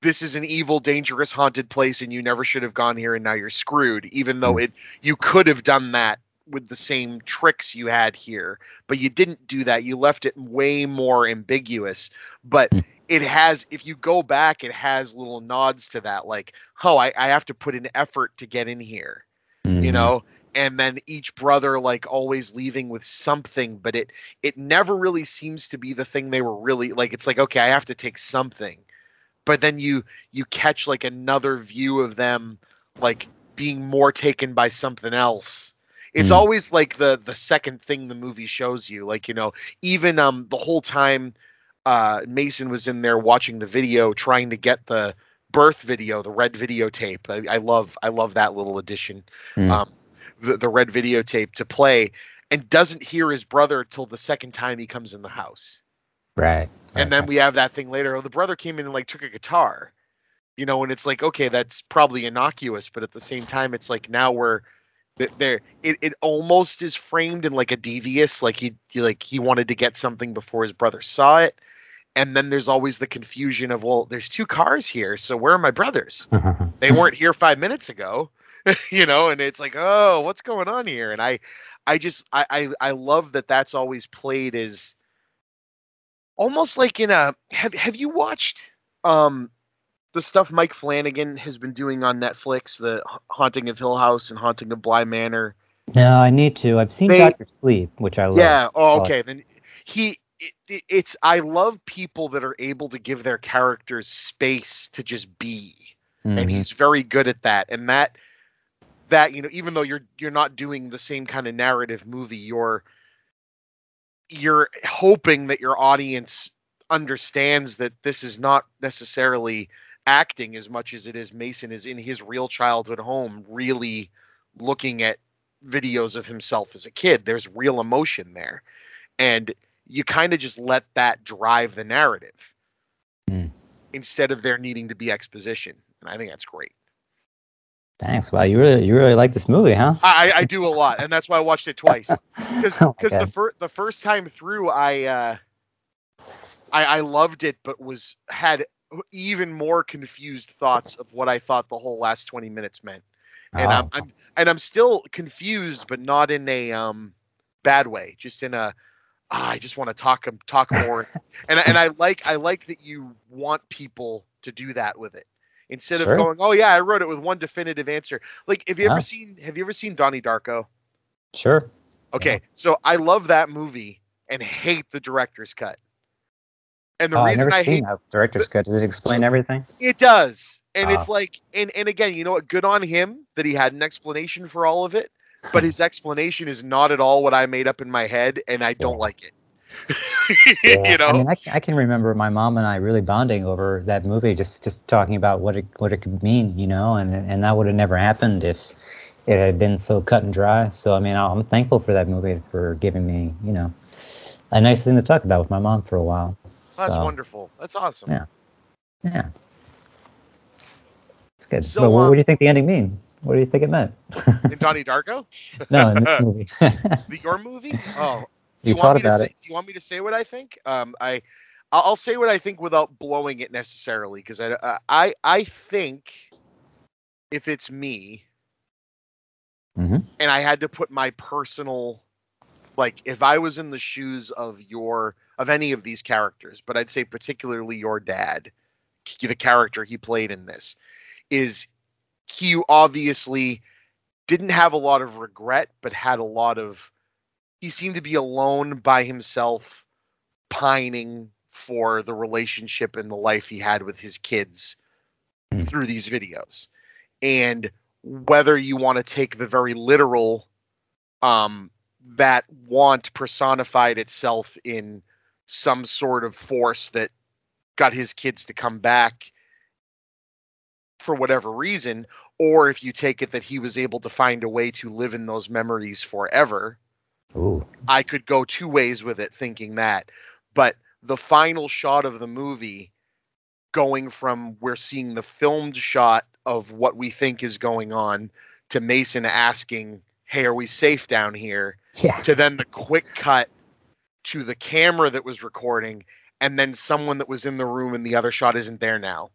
this is an evil, dangerous, haunted place, and you never should have gone here, and now you're screwed. Even though hmm. it, you could have done that with the same tricks you had here, but you didn't do that. You left it way more ambiguous. But hmm. it has, if you go back, it has little nods to that, like, oh, I, I have to put an effort to get in here, mm-hmm. you know. And then each brother like always leaving with something, but it it never really seems to be the thing they were really like. It's like okay, I have to take something but then you you catch like another view of them like being more taken by something else it's mm. always like the the second thing the movie shows you like you know even um the whole time uh mason was in there watching the video trying to get the birth video the red videotape i, I love i love that little addition mm. um the, the red videotape to play and doesn't hear his brother till the second time he comes in the house. Right. And then we have that thing later. Oh, the brother came in and like took a guitar, you know, and it's like, okay, that's probably innocuous, but at the same time, it's like now we're th- there. It, it almost is framed in like a devious, like he, he like he wanted to get something before his brother saw it. And then there's always the confusion of, well, there's two cars here, so where are my brothers? They weren't here five minutes ago, you know, and it's like, oh, what's going on here? And I, I just, I, I, I love that that's always played as almost like in a. Have Have you watched um the stuff Mike Flanagan has been doing on Netflix, the Haunting of Hill House and Haunting of Bly Manor? no, I need to. I've seen They- Doctor Sleep, which I love. Yeah. Oh, okay. Then he. It, it- it's. I love people that are able to give their characters space to just be. and Mhm. he's very good at that and that that you know even though you're you're not doing the same kind of narrative movie you're you're hoping that your audience understands that this is not necessarily acting as much as it is Mason is in his real childhood home really looking at videos of himself as a kid there's real emotion there and you kind of just let that drive the narrative Hmm. instead of there needing to be exposition and I think that's great. Thanks. Wow, you really you really like this movie, huh? I, I do a lot, and that's why I watched it twice. Because Oh the first the first time through, I, uh, I I loved it, but was had even more confused thoughts of what I thought the whole last twenty minutes meant, and I'm, Oh. I'm and I'm still confused, but not in a um bad way, just in a ah, I just want to talk talk more, and and I like I like that you want people to do that with it. Instead of going, oh yeah, I wrote it with one definitive answer. Like, have you ever seen Have you ever seen Donnie Darko? Sure. Okay, so I love that movie and hate the director's cut. And the oh, reason I hate that director's cut. Does it explain so- everything? it does, and it's oh. like, and and again, you know what? Good on him that he had an explanation for all of it, but hmm. his explanation is not at all what I made up in my head, and I don't Yeah. like it. Yeah, you know, I mean, I, I can remember my mom and I really bonding over that movie, just just talking about what it what it could mean, you know, and and that would have never happened if it had been so cut and dry. So I mean, I'm thankful for that movie for giving me, you know, a nice thing to talk about with my mom for a while. that's so, wonderful. That's awesome. Yeah. Yeah, it's good. So, but what, um, what do you think the ending mean? What do you think it meant? In Donnie Darko, no, in this movie. the your movie. Oh, you want thought me to about say, it. Do you want me to say what I think? Um, I, I'll say what I think without blowing it necessarily, because I, uh, I, I think if it's me, Mhm. and I had to put my personal, like, if I was in the shoes of your of any of these characters, but I'd say particularly your dad, the character he played in this, is he obviously didn't have a lot of regret, but had a lot of he seemed to be alone by himself, pining for the relationship and the life he had with his kids Hmm. through these videos. And whether you want to take the very literal, um, that want personified itself in some sort of force that got his kids to come back for whatever reason, or if you take it that he was able to find a way to live in those memories forever, Ooh. I could go two ways with it thinking that. But the final shot of the movie going from we're seeing the filmed shot of what we think is going on to Mason asking, "Hey, are we safe down here?" Yeah. to then the quick cut to the camera that was recording and then someone that was in the room and the other shot isn't there now.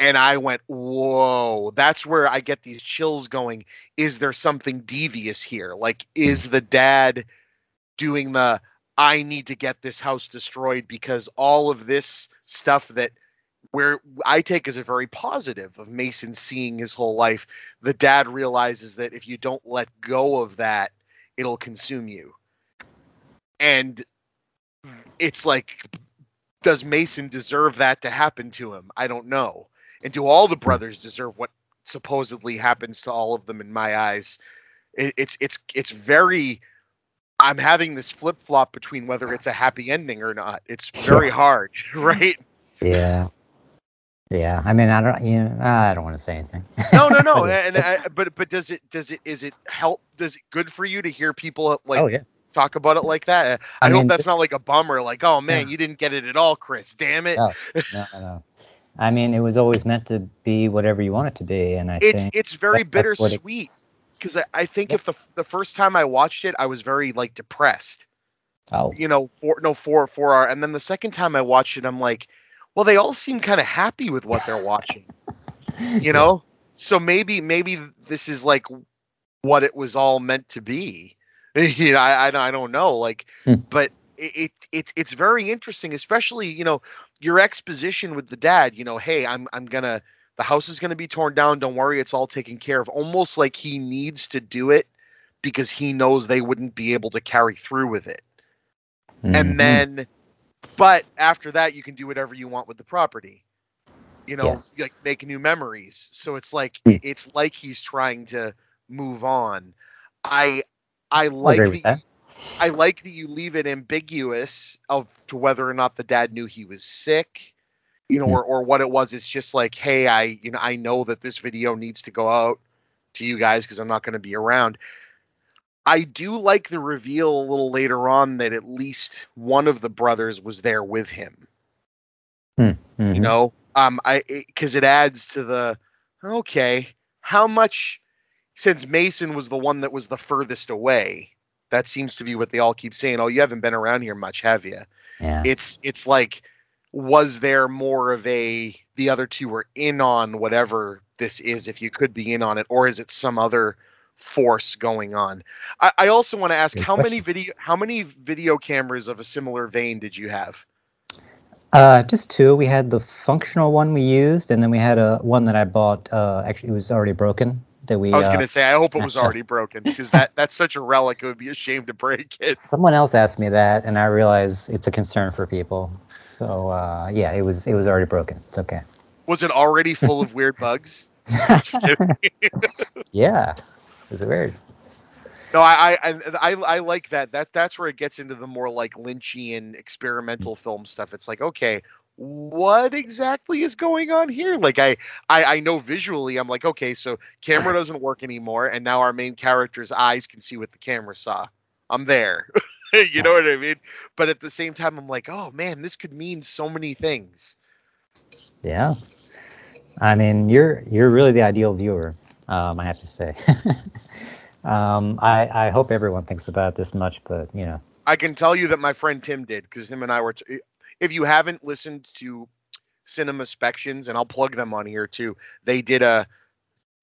And I went, whoa, that's where I get these chills going. Is there something devious here? Like, is the dad doing the, I need to get this house destroyed because all of this stuff that where I take as a very positive of Mason seeing his whole life, the dad realizes that if you don't let go of that, it'll consume you. And it's like, does Mason deserve that to happen to him? I don't know. And do all the brothers deserve what supposedly happens to all of them in my eyes? It, it's it's it's very. I'm having this flip flop between whether it's a happy ending or not. It's very hard, right? Yeah. Yeah, I mean, I don't, you know, I don't want to say anything. No, no, no. and, and but but does it does it is it help? Does it good for you to hear people like oh yeah, talk about it like that? I, I hope that's this- not like a bummer. Like, oh man, Yeah. you didn't get it at all, Chris. Damn it. No, no, no. I mean, it was always meant to be whatever you want it to be, and I it's think it's very that- bittersweet because I, I think Yep. if the the first time I watched it, I was very like depressed. Oh, you know, for no for for our and then the second time I watched it, I'm like, well, they all seem kind of happy with what they're watching, you know. So maybe maybe this is like what it was all meant to be. you know, I I, don't- I don't know, like, Hmm. but it, it it's it's very interesting, especially you know your exposition with the dad. You know, hey, I'm I'm gonna the house is gonna be torn down. Don't worry, it's all taken care of. Almost like he needs to do it because he knows they wouldn't be able to carry through with it Mhm. and then but after that you can do whatever you want with the property you know Yes. like make new memories so it's like Hmm. it's like he's trying to move on i i like agree with that that. I like that you leave it ambiguous of to whether or not the dad knew he was sick you know Hmm. or, or what it was it's just like hey i you know i know that this video needs to go out to you guys because i'm not going to be around I do like the reveal a little later on that at least one of the brothers was there with him. You Mhm. know, um, I because it, adds to the okay. How much since Mason was the one that was the furthest away? That seems to be what they all keep saying. Oh, you haven't been around here much, have you? yeah, It's it's like, was there more of a the other two were in on whatever this is, if you could be in on it, or is it some other force going on? I, I also want to ask Good how many video how many video cameras of a similar vein did you have? Uh, just two. We had the functional one we used, and then we had a one that I bought. Uh, actually, it was already broken. That we I was uh, gonna say I hope it was already broken because that that's such a relic. It would be a shame to break it. someone else asked me that, and I realized it's a concern for people. So uh, yeah, it was it was already broken. It's okay. Was it already full of weird bugs? Yeah, it's weird. No, I, I I I I like that. That that's where it gets into the more like Lynchian experimental film stuff. It's like, okay, what exactly is going on here? Like I, I I know visually, I'm like, okay, so camera doesn't work anymore, and now our main character's eyes can see what the camera saw. I'm there. you know what I mean? But at the same time, I'm like, oh man, this could mean so many things. Yeah. I mean, you're you're really the ideal viewer. Um, I have to say. um, I I hope everyone thinks about it this much, but you know, I can tell you that my friend Tim did because him and I were. T- if you haven't listened to Cinema Spections, and I'll plug them on here too, they did a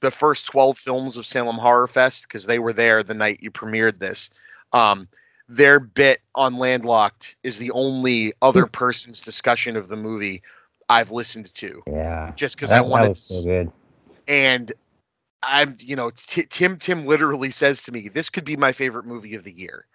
the first twelve films of Salem Horror Fest because they were there the night you premiered this. Um, their bit on Landlocked is the only other person's discussion of the movie I've listened to, yeah. just because I that wanted. was so good. and I'm, you know, T- Tim Tim literally says to me, "This could be my favorite movie of the year."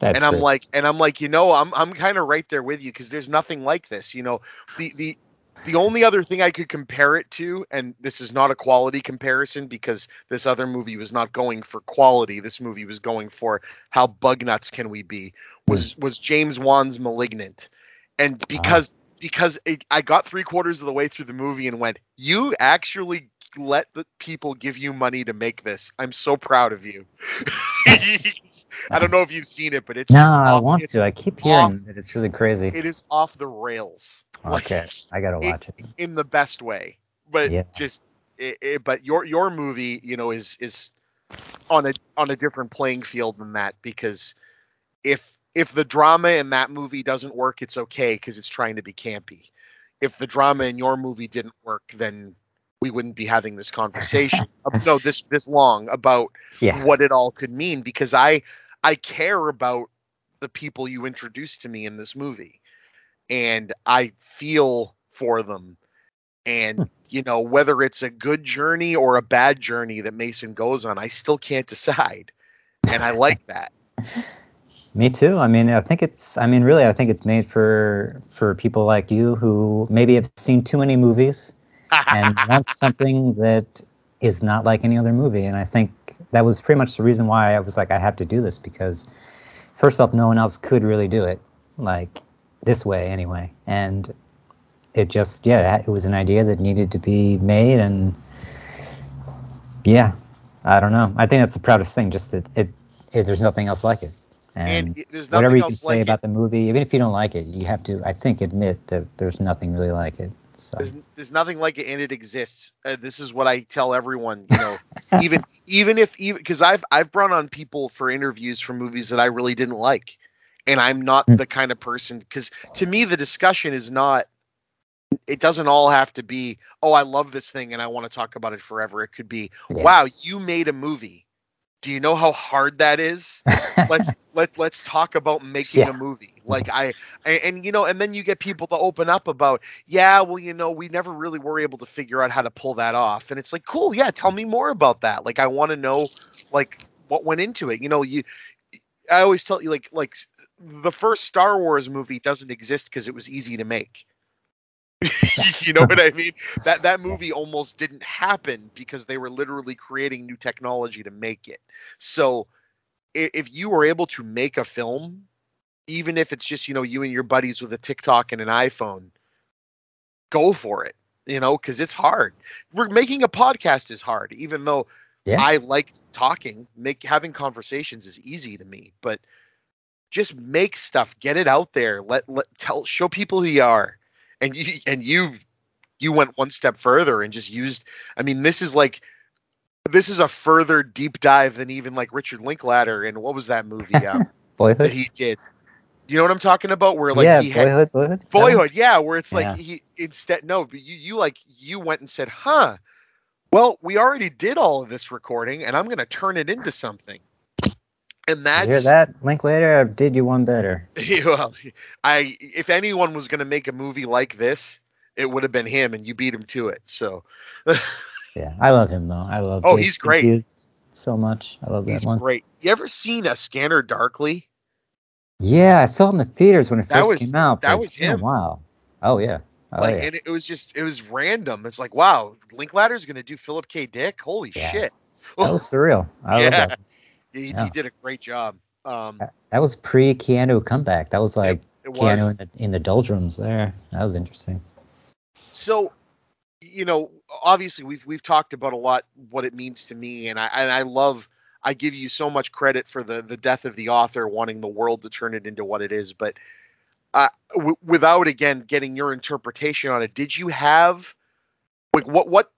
That's and I'm great. like, and I'm like, you know, I'm I'm kind of right there with you because there's nothing like this. You know, the the the only other thing I could compare it to, and this is not a quality comparison because this other movie was not going for quality. This movie was going for how bug nuts can we be. Hmm. Was was James Wan's *Malignant*, and ah. because because it, I got three quarters of the way through the movie and went, you actually let the people give you money to make this. I'm so proud of you. I don't know if you've seen it, but it's no, just I off, want to. I keep off- hearing that it's really crazy. it is off the rails. Like, Okay, I gotta it- watch it. in the best way, but Yeah. just it, it, but your your movie, you know, is is on a on a different playing field than that because if if the drama in that movie doesn't work, it's okay because it's trying to be campy. If the drama in your movie didn't work, then we wouldn't be having this conversation. no, this this long about Yeah. what it all could mean because I I care about the people you introduced to me in this movie and I feel for them and hmm. you know whether it's a good journey or a bad journey that Mason goes on I still can't decide and I like that Me too. I mean, I think it's. I mean, really, I think it's made for for people like you who maybe have seen too many movies and that's something that is not like any other movie. And I think that was pretty much the reason why I was like, I have to do this because, first off, no one else could really do it like this way anyway. And it just yeah, it was an idea that needed to be made, and yeah, I don't know. I think that's the proudest thing. Just that it, it there's nothing else like it. And, And there's whatever you can say like about it. the movie, even if you don't like it, you have to, I think, admit that there's nothing really like it. So There's, there's nothing like it, and it exists. Uh, this is what I tell everyone. You know, even even if even because I've I've brought on people for interviews for movies that I really didn't like, and I'm not Mm. the kind of person because to me the discussion is not. It doesn't all have to be. Oh, I love this thing and I want to talk about it forever. It could be. Yeah. Wow, you made a movie. Do you know how hard that is? let's let let's talk about making Yeah. a movie. Like I and, and you know and then you get people to open up about yeah well you know we never really were able to figure out how to pull that off. And it's like cool yeah tell me more about that. Like I want to know like what went into it. You know you I always tell you like like the first Star Wars movie doesn't exist because it was easy to make you know what I mean that that movie almost didn't happen because they were literally creating new technology to make it so if you were able to make a film, even if it's just you know you and your buddies with a TikTok and an iPhone, go for it. You know, because it's hard. We're making a podcast is hard, even though Yeah. I like talking. Make having conversations is easy to me, but just make stuff, get it out there. Let let tell show people who you are, and you and you you went one step further and just used. I mean, this is like this is a further deep dive than even like Richard Linklater and what was that movie um, that he did? You know what I'm talking about? Where like yeah, he had Boyhood. Boyhood. Boyhood, yeah, where it's like Yeah. he instead no, but you you like you went and said, "Huh, well, we already did all of this recording, and I'm going to turn it into something." And You that's hear that? Linklater did you one better. well, I if anyone was going to make a movie like this, it would have been him, and you beat him to it. So Yeah, I love him though. I love. Oh, he's great. So much. I love that he's one. great. You ever seen a Scanner Darkly? Yeah, I saw it in the theaters when it That first was- came out. that was him. While. Oh yeah. Oh like, yeah. and it was just it was random. It's like, wow, Linklater's going to do Philip K. Dick. Holy Yeah. shit! That was surreal. I love Yeah. that. He, he did a great job. Um, That was pre Keanu comeback. That was like it Keanu was. in the in the doldrums there. That was interesting. so you know obviously we've we've talked about a lot what it means to me and i and i love i give you so much credit for the the death of the author wanting the world to turn it into what it is but uh w- without again getting your interpretation on it did you have like what what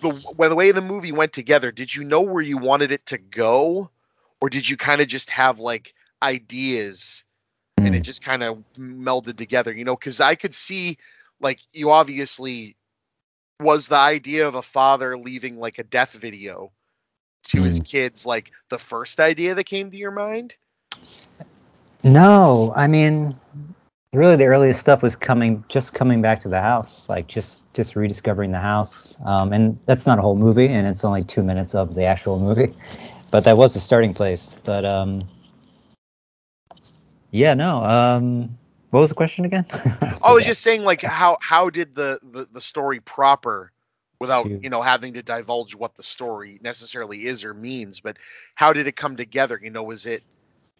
the the way the movie went together did you know where you wanted it to go? Or did you kind of just have like ideas and it Mm. just kind of melded together you know? Because i could see like you obviously was the idea of a father leaving like a death video to his kids like the first idea that came to your mind? No, I mean, really, the earliest stuff was coming, just coming back to the house, like just just rediscovering the house. Um, and that's not a whole movie, and it's only two minutes of the actual movie, but that was the starting place. But um, yeah, no. Um, what was the question again? i was just saying like how how did the the, the story proper without you know having to divulge what the story necessarily is or means but how did it come together you know was it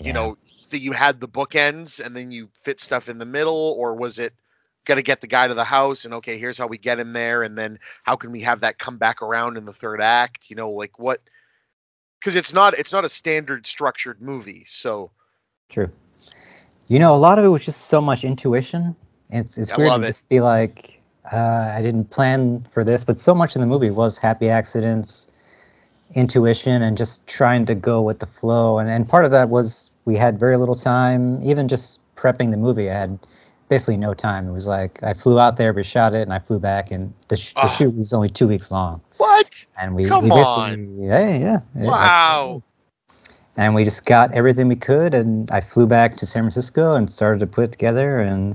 you Yeah. know that you had the bookends and then you fit stuff in the middle or was it got to get the guy to the house and okay here's how we get him there and then how can we have that come back around in the third act you know like what because it's not it's not a standard structured movie so True. You know, a lot of it was just so much intuition. It's it's I weird love to it. just be like, uh, I didn't plan for this, but so much in the movie was happy accidents, intuition, and just trying to go with the flow. And and part of that was we had very little time. Even just prepping the movie, I had basically no time. It was like I flew out there, we shot it, and I flew back, and the, sh- the Ah. shoot was only two weeks long. what And we, Come we on. yeah, yeah, wow and we just got everything we could and i flew back to san francisco and started to put it together and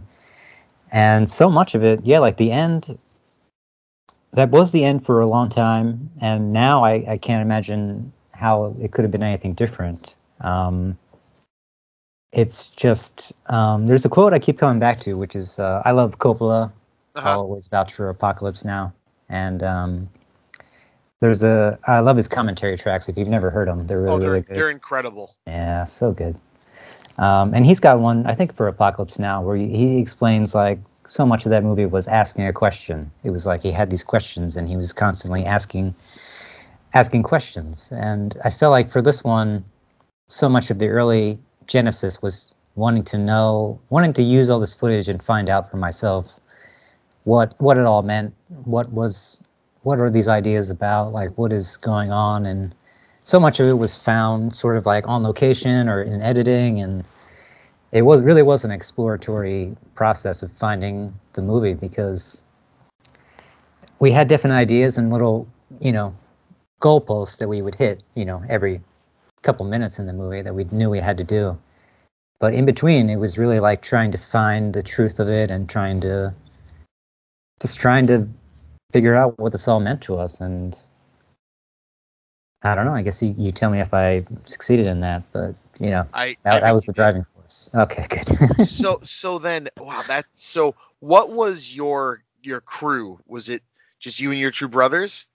and so much of it yeah like the end that was the end for a long time and now i, I can't imagine how it could have been anything different um, it's just um, there's a quote i keep coming back to which is uh, i love coppola uh-huh. I'll always vouch for Apocalypse Now. And um, there's a, I love his commentary tracks. If you've never heard them, they're really, oh they're, really good. they're incredible Yeah, so good. Um, and he's got one, I think, for Apocalypse Now, where he, he explains like so much of that movie was asking a question. It was like he had these questions and he was constantly asking asking questions. And I felt like for this one, so much of the early genesis was wanting to know, wanting to use all this footage and find out for myself what what it all meant, what was what are these ideas about, like what is going on and so much of it was found sort of like on location or in editing and it was really was an exploratory process of finding the movie because we had different ideas and little you know goalposts that we would hit you know every couple minutes in the movie that we knew we had to do. But in between it was really like trying to find the truth of it and trying to just trying to figure out what this all meant to us. And i don't know i guess you, you tell me if i succeeded in that but you know I that, I that was the driving okay good so so then wow that so what was your your crew was it just you and your two brothers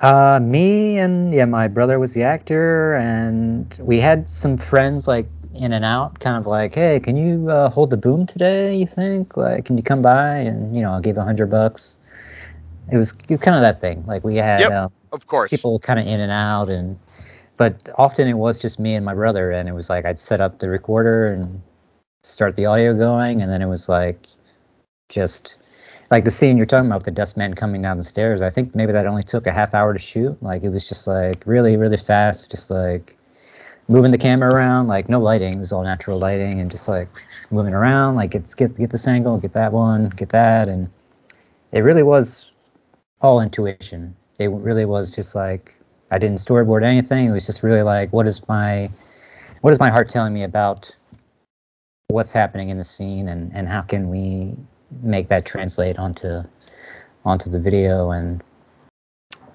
Uh, me and yeah, my brother was the actor, and we had some friends like in and out, kind of like, hey, can you uh, hold the boom today? You think? Like, can you come by and you know, I'll give a hundred bucks. It was kind of that thing. Like we had Yep. um, of course people kind of in and out, and but often it was just me and my brother, and it was like I'd set up the recorder and start the audio going, and then it was like just like the scene you're talking about the dust man coming down the stairs. I think maybe that only took a half hour to shoot. Like it was just like really, really fast, just like moving the camera around, like no lighting. It was all natural lighting and just like moving around, like get get get this angle, get that one, get that, and it really was all intuition. It really was just like I didn't storyboard anything. It was just really like what is my what is my heart telling me about what's happening in the scene and and how can we make that translate onto onto the video and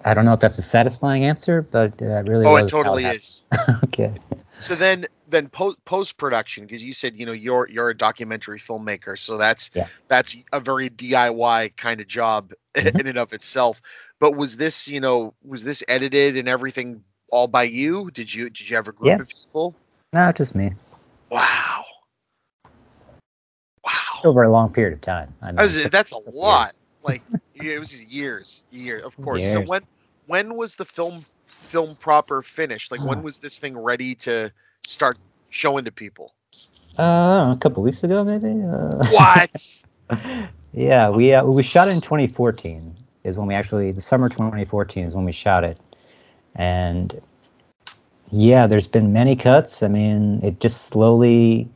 I don't know if that's a satisfying answer, but that really oh it totally is okay. so then then post post production because you said you know you're you're a documentary filmmaker so that's Yeah. that's a very diy kind of job Mhm. in and of itself but was this you know was this edited and everything all by you did you did you have a group of people No, just me. wow Over a long period of time. I mean, was- that's a lot like it was years years of course so when when was the film film proper finished like when was this thing ready to start showing to people Uh, a couple weeks ago, maybe. Uh, what yeah, we uh, we shot it in 2014. Is when we actually the summer 2014 is when we shot it, and yeah, there's been many cuts. I mean, it just slowly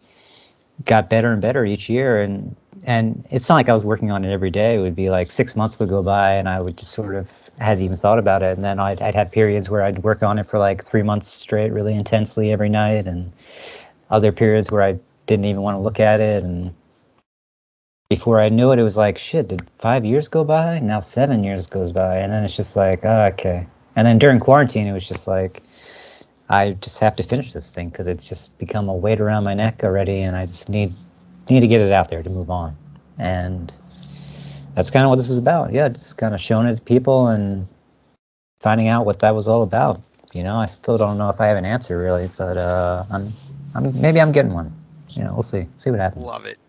got better and better each year, and and it's not like I was working on it every day. It would be like six months would go by, and I would just sort of hadn't even thought about it, and then I'd I'd have periods where I'd work on it for like three months straight, really intensely every night, and other periods where I didn't even want to look at it, and before I knew it, it was like, shit, did five years go by? Now seven years goes by. And then it's just like, oh, okay. And then during quarantine, it was just like, I just have to finish this thing because it's just become a weight around my neck already. And I just need, need to get it out there to move on. And that's kind of what this is about. Yeah, just kind of showing it to people and finding out what that was all about. You know, I still don't know if I have an answer really, but uh, I'm, I'm maybe I'm getting one. You know, we'll see. See what happens. Love it.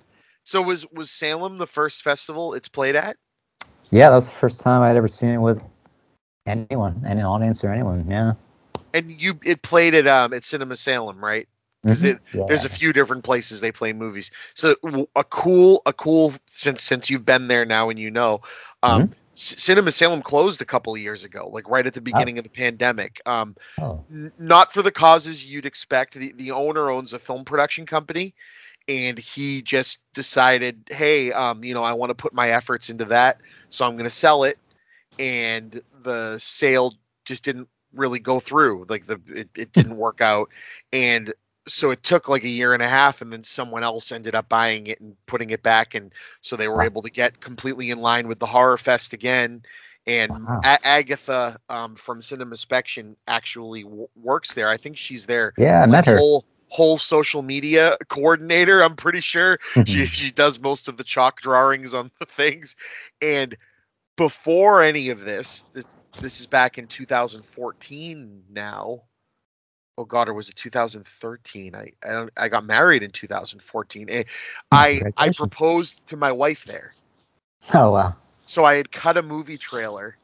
So was was Salem the first festival it's played at? Yeah, that was the first time I'd ever seen it with anyone, any audience or anyone. Yeah. And you it played at um at Cinema Salem, right? 'Cause it- Yeah. There's a few different places they play movies. So a cool a cool since since you've been there now and you know, um, C- Cinema Salem closed a couple of years ago, like right at the beginning of the pandemic. Um, oh, n- not for the causes you'd expect. The, the owner owns a film production company, and he just decided, hey, um, you know, I want to put my efforts into that, so I'm going to sell it. And the sale just didn't really go through. Like the it, it didn't work out, and so it took like a year and a half, and then someone else ended up buying it and putting it back, and so they were able to get completely in line with the horror fest again. And Wow. A- Agatha um, from Cinema Spection actually w- works there. I think she's there yeah, I met her. whole whole social media coordinator. I'm pretty sure she she does most of the chalk drawings on the things. And before any of this, this, this is back in 2014 now. Oh God, or was it 2013? I I, don't, I got married in 2014. Eh, I I proposed to my wife there. Oh wow. So I had cut a movie trailer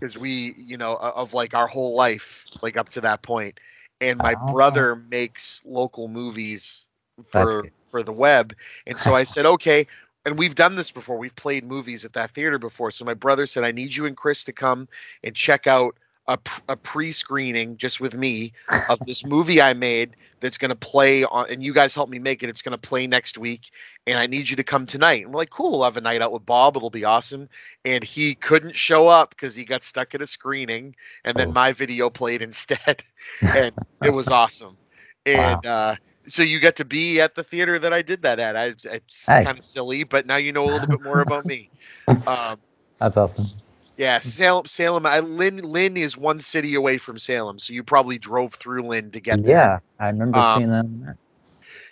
because we, you know, of like our whole life, like up to that point. And my Oh. brother makes local movies for for the web, and so I said, okay. And we've done this before. We've played movies at that theater before. So my brother said, I need you and Chris to come and check out a, a pre-screening just with me of this movie I made that's going to play on, and you guys help me make it. It's going to play next week, and I need you to come tonight. And we're like, cool, we'll have a night out with Bob. It'll be awesome. And he couldn't show up because he got stuck at a screening, and then Oh. my video played instead, and it was awesome. And uh, so you get to be at the theater that I did that at. I, it's Nice. kind of silly, but now you know a little bit more about me. Um, That's awesome. yeah, Salem. Salem. I, Lynn. Lynn is one city away from Salem, so you probably drove through Lynn to get there. Yeah, I remember Um, seeing them.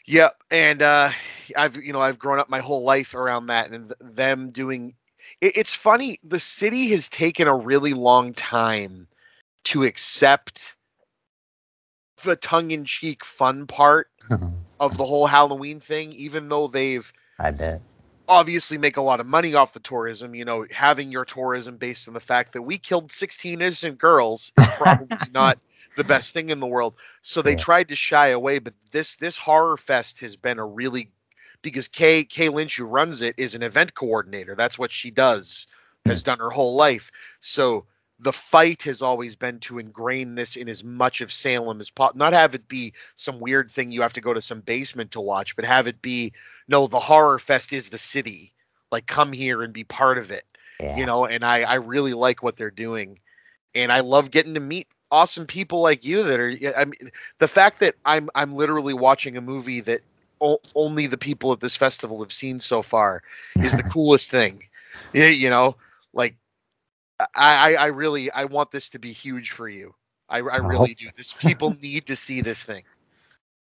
Yep, and uh, I've you know I've grown up my whole life around that, and th- them doing. It, it's funny. The city has taken a really long time to accept the tongue-in-cheek fun part of the whole Halloween thing, even though they've I bet. obviously make a lot of money off the tourism. You know, having your tourism based on the fact that we killed 16 innocent girls is probably not the best thing in the world. So they Yeah. tried to shy away, but this this horror fest has been a really because Kay Kay Lynch, who runs it, is an event coordinator. That's what she does, has hmm. done her whole life. So the fight has always been to ingrain this in as much of Salem as possible. Not have it be some weird thing you have to go to some basement to watch, but have it be no, the horror fest is the city. Like come here and be part of it. Yeah. You know, and I I really like what they're doing. And I love getting to meet awesome people like you that are I mean the fact that I'm I'm literally watching a movie that o- only the people at this festival have seen so far is the coolest thing. Yeah, you know, like I, I I really I want this to be huge for you. I, I really do. This people need to see this thing.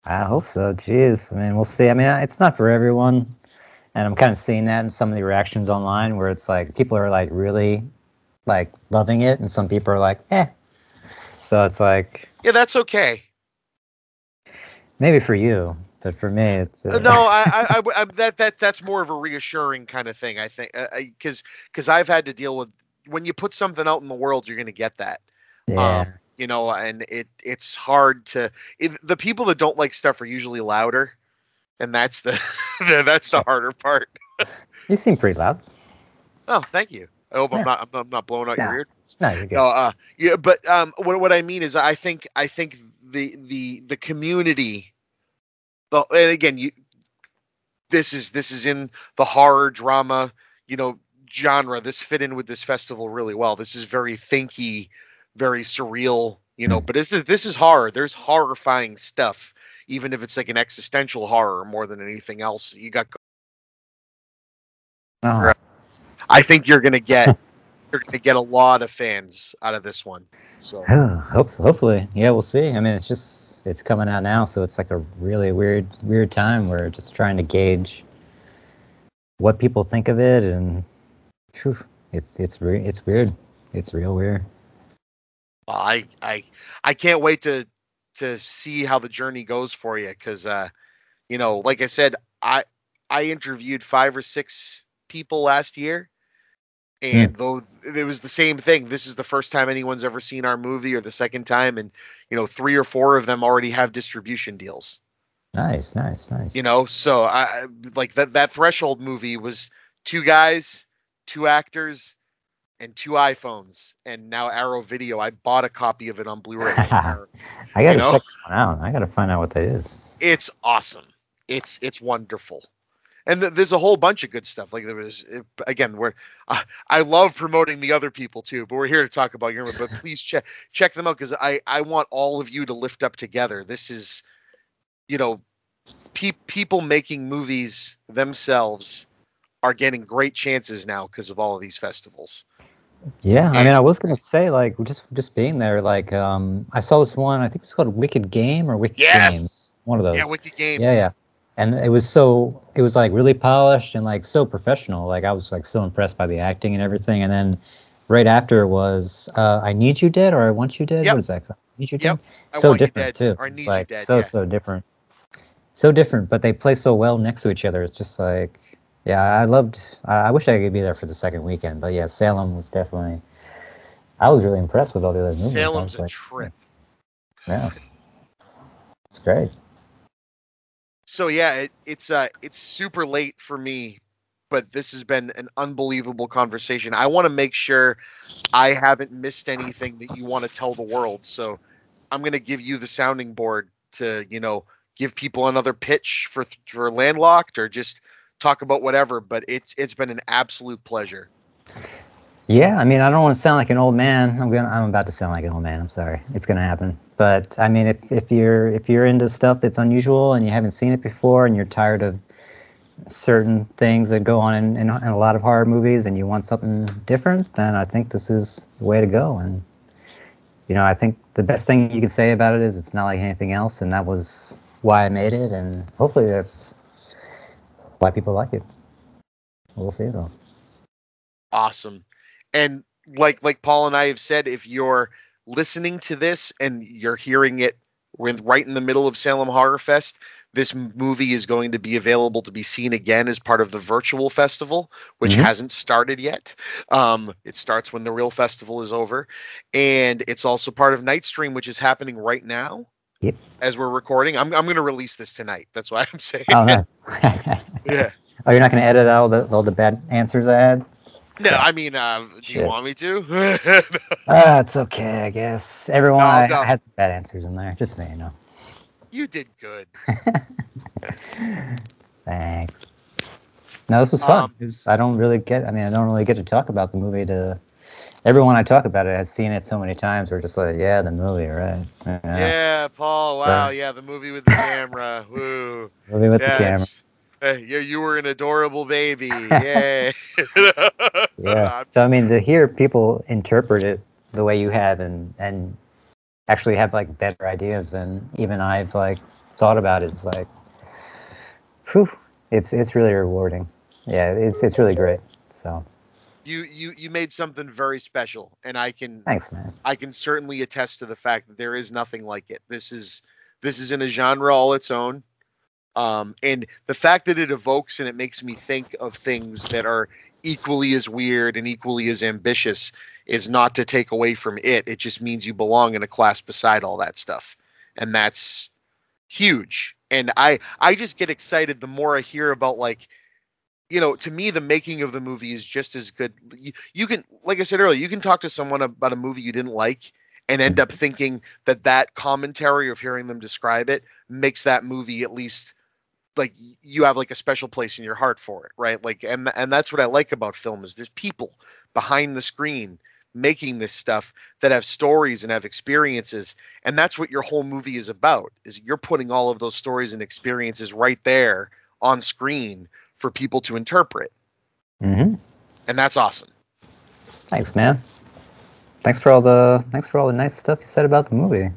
I hope so. Jeez. I mean, we'll see. I mean, it's not for everyone. And I'm kind of seeing that in some of the reactions online where it's like people are like really like loving it and some people are like, eh. So it's like Yeah, that's okay. maybe for you, but for me, it's Uh, no, I, that that that's more of a reassuring kind of thing. I think because because I've had to deal with when you put something out in the world, you're going to get that. yeah. Um, you know, and it it's hard to it, the people that don't like stuff are usually louder, and that's the that's the harder part. you seem pretty loud. Oh, thank you. I hope. I'm not I'm not, I'm not blowing out No. your ear. No, you're good. No, uh, yeah, but um, what what I mean is, I think I think the the the community, the and again, you, this is this is in the horror drama, you know, genre. This fit in with this festival really well. This is very thinky, very surreal, you know. Hmm. But this is this is horror. There's horrifying stuff, even if it's like an existential horror more than anything else. You got. Oh. I think you're gonna get you're gonna get a lot of fans out of this one. So. hope so, hopefully. Yeah, we'll see. I mean, it's just it's coming out now, so it's like a really weird weird time. We're just trying to gauge what people think of it, and phew, it's it's re- it's weird. It's real weird. Well, I I I can't wait to to see how the journey goes for you because uh you know like I said I I interviewed five or six people last year and though it was the same thing this is the first time anyone's ever seen our movie or the second time and you know three or four of them already have distribution deals Nice, nice, nice. you know so I- like that that threshold movie was two guys two actors and two iPhones and now Arrow Video I bought a copy of it on Blu-ray I gotta you know? check one out. I gotta find out what that is. it's awesome. It's it's wonderful, and th- there's a whole bunch of good stuff. Like there was it, again, where uh, I love promoting the other people too, but we're here to talk about your. But please check check them out because I I want all of you to lift up together. This is, you know, pe- people making movies themselves are getting great chances now because of all of these festivals. Yeah, I mean, I was gonna say like just just being there, like um, I saw this one. I think it's called Wicked Game or Wicked Game. Yes, One of those. yeah, Wicked Games. Yeah, yeah. And it was so it was like really polished and like so professional. Like I was like so impressed by the acting and everything. And then right after was uh, I Need You Dead or I Want You Dead. Yep. What is that called? Need You Dead. I So different Dead too. or It's Need You like Dead, so yeah. so different. So different, but they play so well next to each other. It's just like Yeah, I loved. I I wish I could be there for the second weekend, but yeah, Salem was definitely. I was really impressed with all the other movies. Salem's a like, trip. Yeah, it's great. So yeah, it, it's uh it's super late for me, but this has been an unbelievable conversation. I want to make sure I haven't missed anything that you want to tell the world. So I'm going to give you the sounding board to, you know, give people another pitch for for Landlocked or just talk about whatever, but it's it's been an absolute pleasure. Yeah, I mean, I don't want to sound like an old man. I'm gonna. I'm about to sound like an old man. I'm sorry. It's gonna happen. But I mean, if if you're if you're into stuff that's unusual and you haven't seen it before and you're tired of certain things that go on in, in, in a lot of horror movies and you want something different, then I think this is the way to go. And you know, I think the best thing you can say about it is it's not like anything else, and that was why I made it, and hopefully that's why people like it. We'll see though. Awesome. And like like Paul and I have said, if you're listening to this and you're hearing it right in the middle of Salem Horror Fest, this movie is going to be available to be seen again as part of the virtual festival, which Mhm. hasn't started yet. Um, it starts when the real festival is over, and it's also part of Nightstream, which is happening right now Yep. as we're recording. I'm I'm going to release this tonight. That's why I'm saying. Oh, nice. yeah. oh, you're not gonna edit out all the all the bad answers I had? No, So- I mean, uh, do you want me to? Ah, it's okay, I guess. Everyone, No, I. I had some bad answers in there, just so you know. you did good. Thanks. No, this was fun. Um, 'cause I don't really get. I mean, I don't really get to talk about the movie to. Everyone I talk about it has seen it so many times. We're just like, yeah, the movie, right? Yeah, Yeah, Paul. So- Wow. Yeah, the movie with the camera. Woo. movie with yeah, the camera. uh, you, you were an adorable baby. Yay. Yeah. So I mean, to hear people interpret it the way you have, and and actually have like better ideas than even I've like thought about is like, whew, it's it's really rewarding. Yeah, it's it's really great. So you you you made something very special, and I can thanks, man. I can certainly attest to the fact that there is nothing like it. This is this is in a genre all its own. Um, and the fact that it evokes and it makes me think of things that are equally as weird and equally as ambitious is not to take away from it. It just means you belong in a class beside all that stuff. And that's huge. And I I just get excited the more I hear about like you know, to me, the making of the movie is just as good. You, you can, like I said earlier, you can talk to someone about a movie you didn't like and end up thinking that that commentary of hearing them describe it makes that movie at least like you have like a special place in your heart for it, right? Like, and and that's what I like about film is there's people behind the screen making this stuff that have stories and have experiences and that's what your whole movie is about is you're putting all of those stories and experiences right there on screen for people to interpret hmm and that's awesome Thanks, man. Thanks for all the thanks for all the nice stuff you said about the movie. of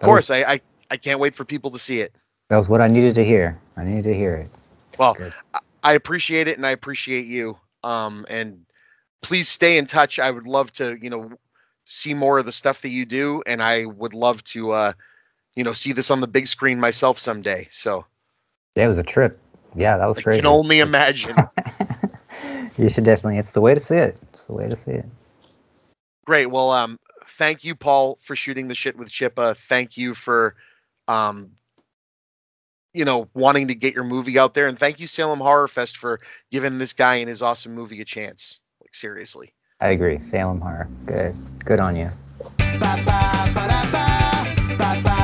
course was, I, I i can't wait for people to see it that was what I needed to hear. I needed to hear it. well Good. I, I appreciate it and i appreciate you um and please stay in touch i would love to you know see more of the stuff that you do and i would love to uh you know see this on the big screen myself someday so Yeah, it was a trip. Yeah, that was i great. can only imagine you should definitely. It's the way to see it. It's the way to see it. Great. Well, um, thank you, Paul, for shooting the shit with Chippa. Thank you for, um, you know, wanting to get your movie out there, and thank you, Salem Horror Fest, for giving this guy and his awesome movie a chance. Like seriously. I agree. Salem Horror. Good. Good on you. Ba ba ba da ba